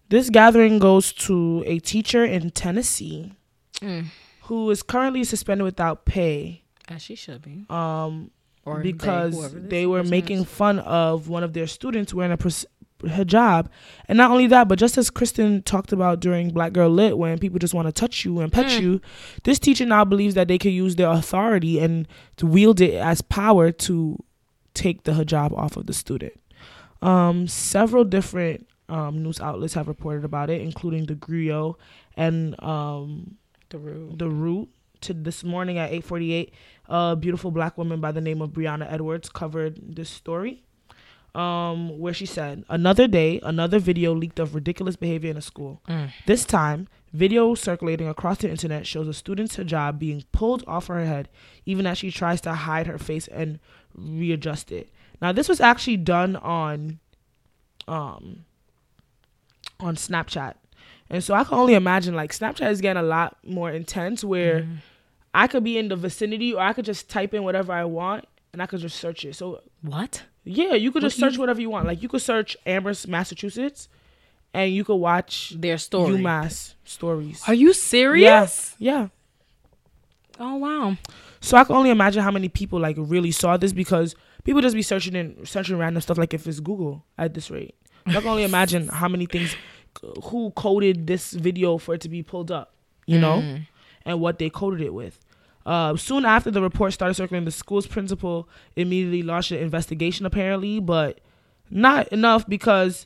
[SPEAKER 1] this gathering goes to a teacher in Tennessee
[SPEAKER 2] Mm.
[SPEAKER 1] who is currently suspended without pay
[SPEAKER 2] As she should be.
[SPEAKER 1] um,
[SPEAKER 2] Or
[SPEAKER 1] because
[SPEAKER 2] this
[SPEAKER 1] they were making
[SPEAKER 2] is.
[SPEAKER 1] fun of one of their students wearing a pres- hijab. And not only that, but just as Christin talked about during Black Girl Lit, when people just want to touch you and pet
[SPEAKER 2] Mm.
[SPEAKER 1] you, this teacher now believes that they could use their authority and to wield it as power to take the hijab off of the student. Um, several different um, news outlets have reported about it, including the Grio and um,
[SPEAKER 2] the root.
[SPEAKER 1] the root to this morning at 8:48 a beautiful black woman by the name of Breanna Edwards covered this story um where she said another day another video leaked of ridiculous behavior in a school
[SPEAKER 2] Mm.
[SPEAKER 1] this time video circulating across the internet shows a student's hijab being pulled off her head even as she tries to hide her face and readjust it now this was actually done on um on Snapchat and so I can only imagine like Snapchat is getting a lot more intense where
[SPEAKER 2] Mhm.
[SPEAKER 1] I could be in the vicinity or I could just type in whatever I want and I could just search it. So
[SPEAKER 2] What?
[SPEAKER 1] yeah, you could
[SPEAKER 2] What
[SPEAKER 1] just
[SPEAKER 2] you-
[SPEAKER 1] search whatever you want. Like you could search Amherst, Massachusetts, and you could watch
[SPEAKER 2] Their story.
[SPEAKER 1] UMass stories.
[SPEAKER 2] Are you serious? Yes.
[SPEAKER 1] Yeah.
[SPEAKER 2] Oh wow.
[SPEAKER 1] So I can only imagine how many people like really saw this because people just be searching and searching random stuff like if it's Google at this rate. I can only imagine how many things who coded this video for it to be pulled up, you know?
[SPEAKER 2] Mm.
[SPEAKER 1] and what they coded it with. Uh, soon after the report started circulating, the school's principal immediately launched an investigation, apparently, but not enough because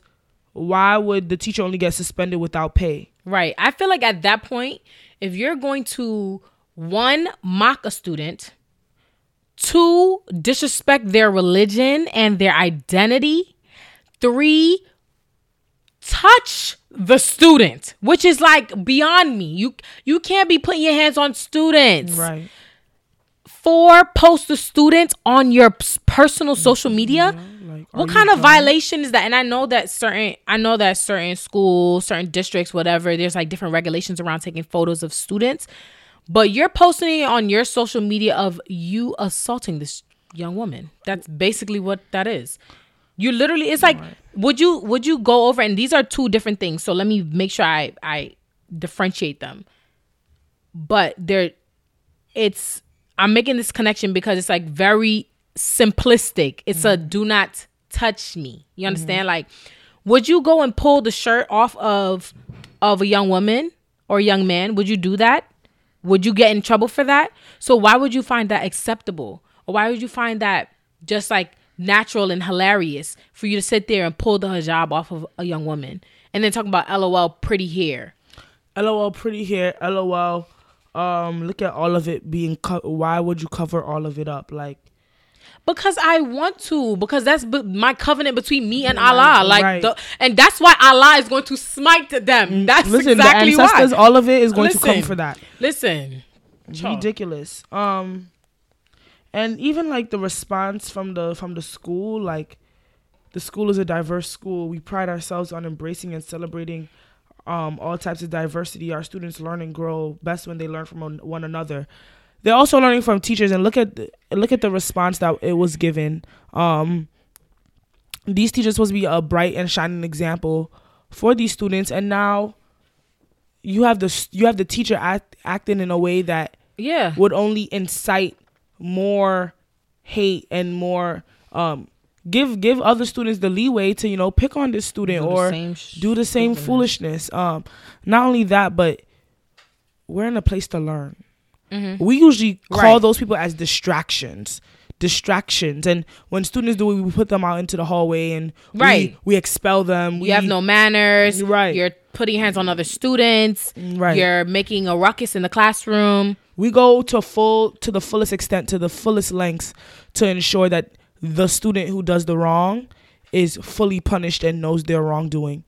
[SPEAKER 1] why would the teacher only get suspended without pay?
[SPEAKER 2] Right. I feel like at that point, if you're going to one mock a student, two disrespect their religion and their identity, three touch the student, which is like beyond me. You you can't be putting your hands on students.
[SPEAKER 1] Right.
[SPEAKER 2] Four, post the student on your personal social media.
[SPEAKER 1] Like,
[SPEAKER 2] What kind of
[SPEAKER 1] trying-
[SPEAKER 2] violation is that? And I know that certain, I know that certain schools, certain districts, whatever, there's like different regulations around taking photos of students. But you're posting it on your social media of you assaulting this young woman. That's basically what that is. You literally it's like would you would you go over and these are two different things. So let me make sure I I differentiate them. But they're it's I'm making this connection because it's like very simplistic. It's a mm-hmm. do not touch me. You mm-hmm. understand? Like would you go and pull the shirt off of of a young woman or a young man? Would you do that? Would you get in trouble for that? So why would you find that acceptable? Or why would you find that just like natural and hilarious for you to sit there and pull the hijab off of a young woman and then talk about LOL pretty hair?
[SPEAKER 1] LOL, pretty hair. LOL. Um, look at all of it being cut. Why would you cover all of it up? Like,
[SPEAKER 2] Because I want to, because that's b- my covenant between me and Allah. Like,
[SPEAKER 1] right.
[SPEAKER 2] the, and that's why Allah is going to smite them. That's
[SPEAKER 1] listen,
[SPEAKER 2] exactly
[SPEAKER 1] the ancestors,
[SPEAKER 2] why.
[SPEAKER 1] all of it is going to come for that.
[SPEAKER 2] Listen,
[SPEAKER 1] ridiculous um and even like the response from the from the school like the school is a diverse school we pride ourselves on embracing and celebrating um all types of diversity our students learn and grow best when they learn from one another they're also learning from teachers and look at the, look at the response that it was given. Um these teachers supposed to be a bright and shining example for these students. And now you have the you have the teacher act, acting in a way that
[SPEAKER 2] yeah.
[SPEAKER 1] would only incite more hate and more um give give other students the leeway to you know pick on this student
[SPEAKER 2] Do the
[SPEAKER 1] or
[SPEAKER 2] same sh-
[SPEAKER 1] do the same foolishness. Um not only that but we're in a place to learn
[SPEAKER 2] Mhm.
[SPEAKER 1] we usually call
[SPEAKER 2] Right.
[SPEAKER 1] those people as distractions distractions and when students do it we put them out into the hallway and we-
[SPEAKER 2] Right.
[SPEAKER 1] we, expel them we
[SPEAKER 2] have no manners.
[SPEAKER 1] Right.
[SPEAKER 2] You're putting hands on other students.
[SPEAKER 1] right
[SPEAKER 2] You're making a ruckus in the classroom.
[SPEAKER 1] we go to full to the fullest extent to the fullest lengths to ensure that the student who does the wrong is fully punished and knows their wrongdoing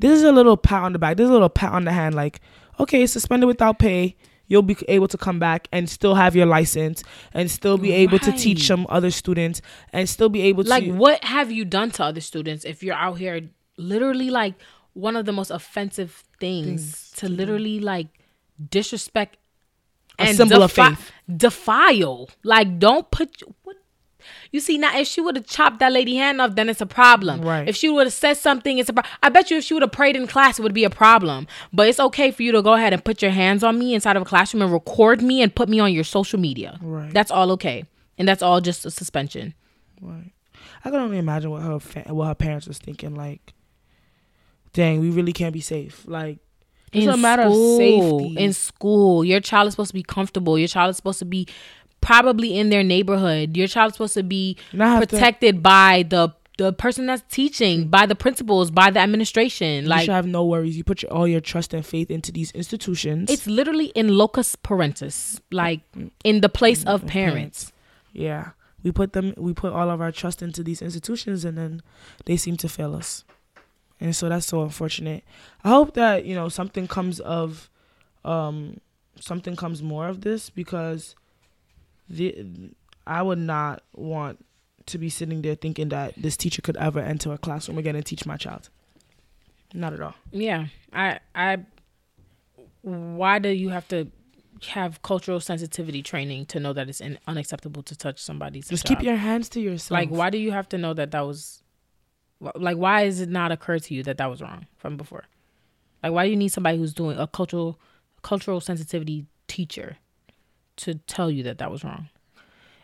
[SPEAKER 1] this is a little pat on the back this is a little pat on the hand like okay suspended without pay you'll be able to come back and still have your license and still be able to teach some other students and still be able to Like,
[SPEAKER 2] what have you done to other students if you're out here literally like one of the most offensive things to literally like disrespect
[SPEAKER 1] A symbol of faith.
[SPEAKER 2] defile. Like, don't put what you see now. If she would have chopped that lady hand off, then it's a problem.
[SPEAKER 1] Right.
[SPEAKER 2] If she would have said something, it's a problem. I bet you if she would have prayed in class, it would be a problem. But it's okay for you to go ahead and put your hands on me inside of a classroom and record me and put me on your social media.
[SPEAKER 1] Right.
[SPEAKER 2] That's all okay, and that's all just a suspension.
[SPEAKER 1] Right. I can only imagine what her fa- what her parents was thinking. Like, dang, we really can't be safe. Like, it's a matter of safety.
[SPEAKER 2] In school, your child is supposed to be comfortable. Your child is supposed to be probably in their neighborhood. Your child is supposed to be
[SPEAKER 1] have to-
[SPEAKER 2] protected by the the person that's teaching, by the principals, by the administration.
[SPEAKER 1] you
[SPEAKER 2] Like
[SPEAKER 1] should have no worries. You put your, all your trust and faith into these institutions.
[SPEAKER 2] it's literally in loco parentis, like in the place of parents.
[SPEAKER 1] yeah. We put them. We put all of our trust into these institutions, and then they seem to fail us. And so that's so unfortunate. I hope that you know something comes of, um, something comes more of this because, the I would not want to be sitting there thinking that this teacher could ever enter a classroom again and teach my child. Not at all.
[SPEAKER 2] Yeah, I I. Why do you have to have cultural sensitivity training to know that it's in, unacceptable to touch somebody's
[SPEAKER 1] Just
[SPEAKER 2] child?
[SPEAKER 1] keep your hands to yourself.
[SPEAKER 2] like why do you have to know that that was like why does it not occur to you that that was wrong from before like why do you need somebody who's doing a cultural cultural sensitivity teacher to tell you that that was wrong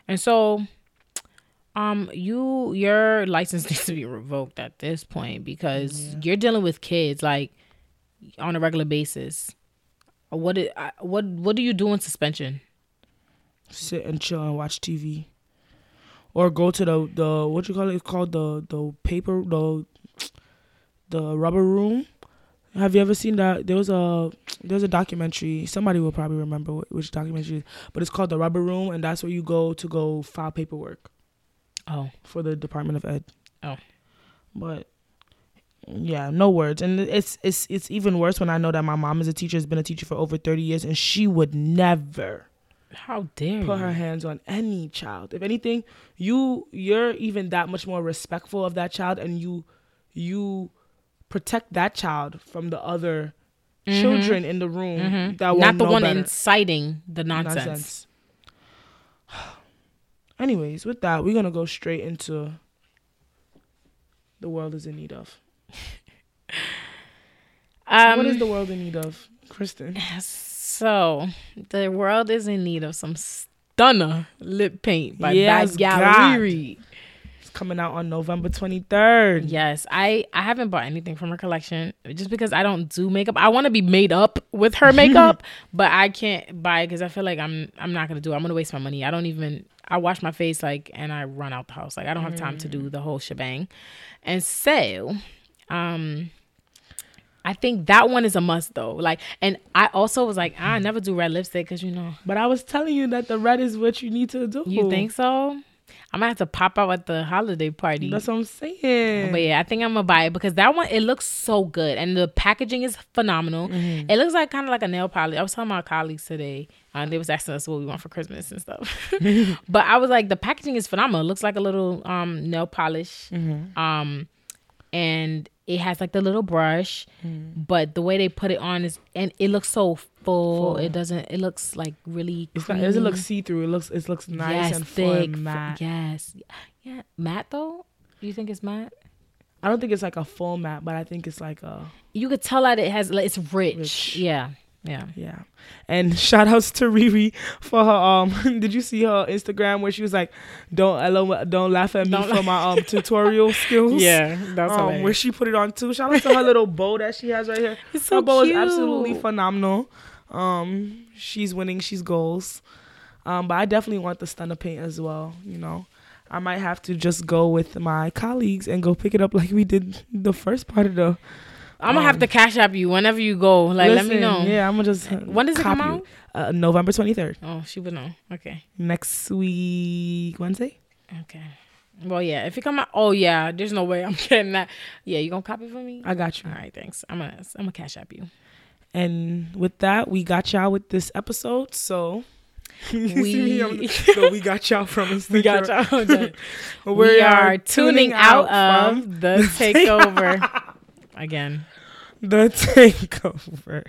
[SPEAKER 2] and so um you your license *laughs* needs to be revoked at this point because you're dealing with kids like on a regular basis what it, what what do you do in suspension
[SPEAKER 1] sit and chill and watch TV, or go to the the what you call it? It's called the the paper the the rubber room. Have you ever seen that? There was a there's a documentary. Somebody will probably remember wh- which documentary, is, but it's called the rubber room, and that's where you go to go file paperwork
[SPEAKER 2] oh
[SPEAKER 1] for the Department of Ed.
[SPEAKER 2] Oh.
[SPEAKER 1] but yeah, no words, and it's it's it's even worse when I know that my mom is a teacher, has been a teacher for over thirty years, and she would never
[SPEAKER 2] how dare
[SPEAKER 1] put
[SPEAKER 2] you
[SPEAKER 1] her hands on any child. If anything, you you're even that much more respectful of that child and you you protect that child from the other children in the room
[SPEAKER 2] Mhm.
[SPEAKER 1] that
[SPEAKER 2] Not the one
[SPEAKER 1] better.
[SPEAKER 2] inciting the nonsense. *sighs*
[SPEAKER 1] Anyways, with that, we're gonna go straight into the world is in need of. *laughs*
[SPEAKER 2] Um,
[SPEAKER 1] what is the world in need of, Christin?
[SPEAKER 2] So, the world is in need of some Stunna lip paint by
[SPEAKER 1] Yes,
[SPEAKER 2] Bad
[SPEAKER 1] God.
[SPEAKER 2] Gallery.
[SPEAKER 1] It's coming out on November twenty third.
[SPEAKER 2] Yes, I I haven't bought anything from her collection just because I don't do makeup. I want to be made up with her *laughs* makeup, but I can't buy it because I feel like I'm I'm not gonna do it. I'm gonna waste my money. I don't even I wash my face like and I run out the house. Like I don't have time to do the whole shebang. And so, um I think that one is a must though. Like and I also was like, I never do red lipstick because you know.
[SPEAKER 1] But I was telling you that the red is what you need to do.
[SPEAKER 2] You think so? I'm gonna have to pop out at the holiday party.
[SPEAKER 1] That's what I'm saying.
[SPEAKER 2] But yeah, I think I'm gonna buy it because that one it looks so good and the packaging is phenomenal.
[SPEAKER 1] Mm-hmm.
[SPEAKER 2] It looks like kind of like a nail polish. I was telling my colleagues today, uh, they was asking us what we want for Christmas and stuff. *laughs* *laughs* but I was like, the packaging is phenomenal. It looks like a little um nail polish,
[SPEAKER 1] Mm-hmm.
[SPEAKER 2] um, and it has like the little brush, mm. but the way they put it on is and it looks so full.
[SPEAKER 1] Full.
[SPEAKER 2] It doesn't. It looks like really.
[SPEAKER 1] It's not, it doesn't look see through. It looks it looks nice
[SPEAKER 2] yes,
[SPEAKER 1] and full
[SPEAKER 2] thick.
[SPEAKER 1] and
[SPEAKER 2] f-
[SPEAKER 1] matte.
[SPEAKER 2] Yes, yeah, matte though. Do you think it's matte?
[SPEAKER 1] I don't think it's like a full matte, but I think it's like a
[SPEAKER 2] you could tell that it has like it's rich.
[SPEAKER 1] Rich.
[SPEAKER 2] Yeah. Yeah.
[SPEAKER 1] yeah. And *laughs* shout outs to Riri for her um. *laughs* did you see her Instagram where she was like, "Don't don't laugh at me
[SPEAKER 2] Don't
[SPEAKER 1] for my um tutorial *laughs* skills." Yeah.
[SPEAKER 2] That's
[SPEAKER 1] Um, where she put it on too. Shout out to her little bow that she has right here.
[SPEAKER 2] It's
[SPEAKER 1] her bow
[SPEAKER 2] cute.
[SPEAKER 1] is absolutely phenomenal. Um, she's winning. She's goals. Um, but I definitely want the Stunna paint as well. You know, I might have to just go with my colleagues and go pick it up like we did the first part of the.
[SPEAKER 2] I'm gonna have
[SPEAKER 1] um,
[SPEAKER 2] to cash app you whenever you go. Like, let me know.
[SPEAKER 1] Yeah, I'm gonna just. uh,
[SPEAKER 2] When does it come out?
[SPEAKER 1] Uh, November 23rd,
[SPEAKER 2] Oh, she would know. Okay.
[SPEAKER 1] next week Wednesday.
[SPEAKER 2] Okay. Well, yeah. If it come out, oh yeah. There's no way *laughs* I'm getting that. Yeah, you gonna copy for me?
[SPEAKER 1] I got you.
[SPEAKER 2] All right. Thanks. I'm gonna I'm gonna cash app you.
[SPEAKER 1] And with that, we got y'all with this episode. So. *laughs*
[SPEAKER 2] We-
[SPEAKER 1] so *laughs* we got y'all from Instagram.
[SPEAKER 2] We got y'all.
[SPEAKER 1] We,
[SPEAKER 2] we are tuning out of the takeover again
[SPEAKER 1] the takeover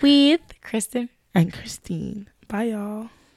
[SPEAKER 2] with Christin.
[SPEAKER 1] and Christine. Bye, y'all.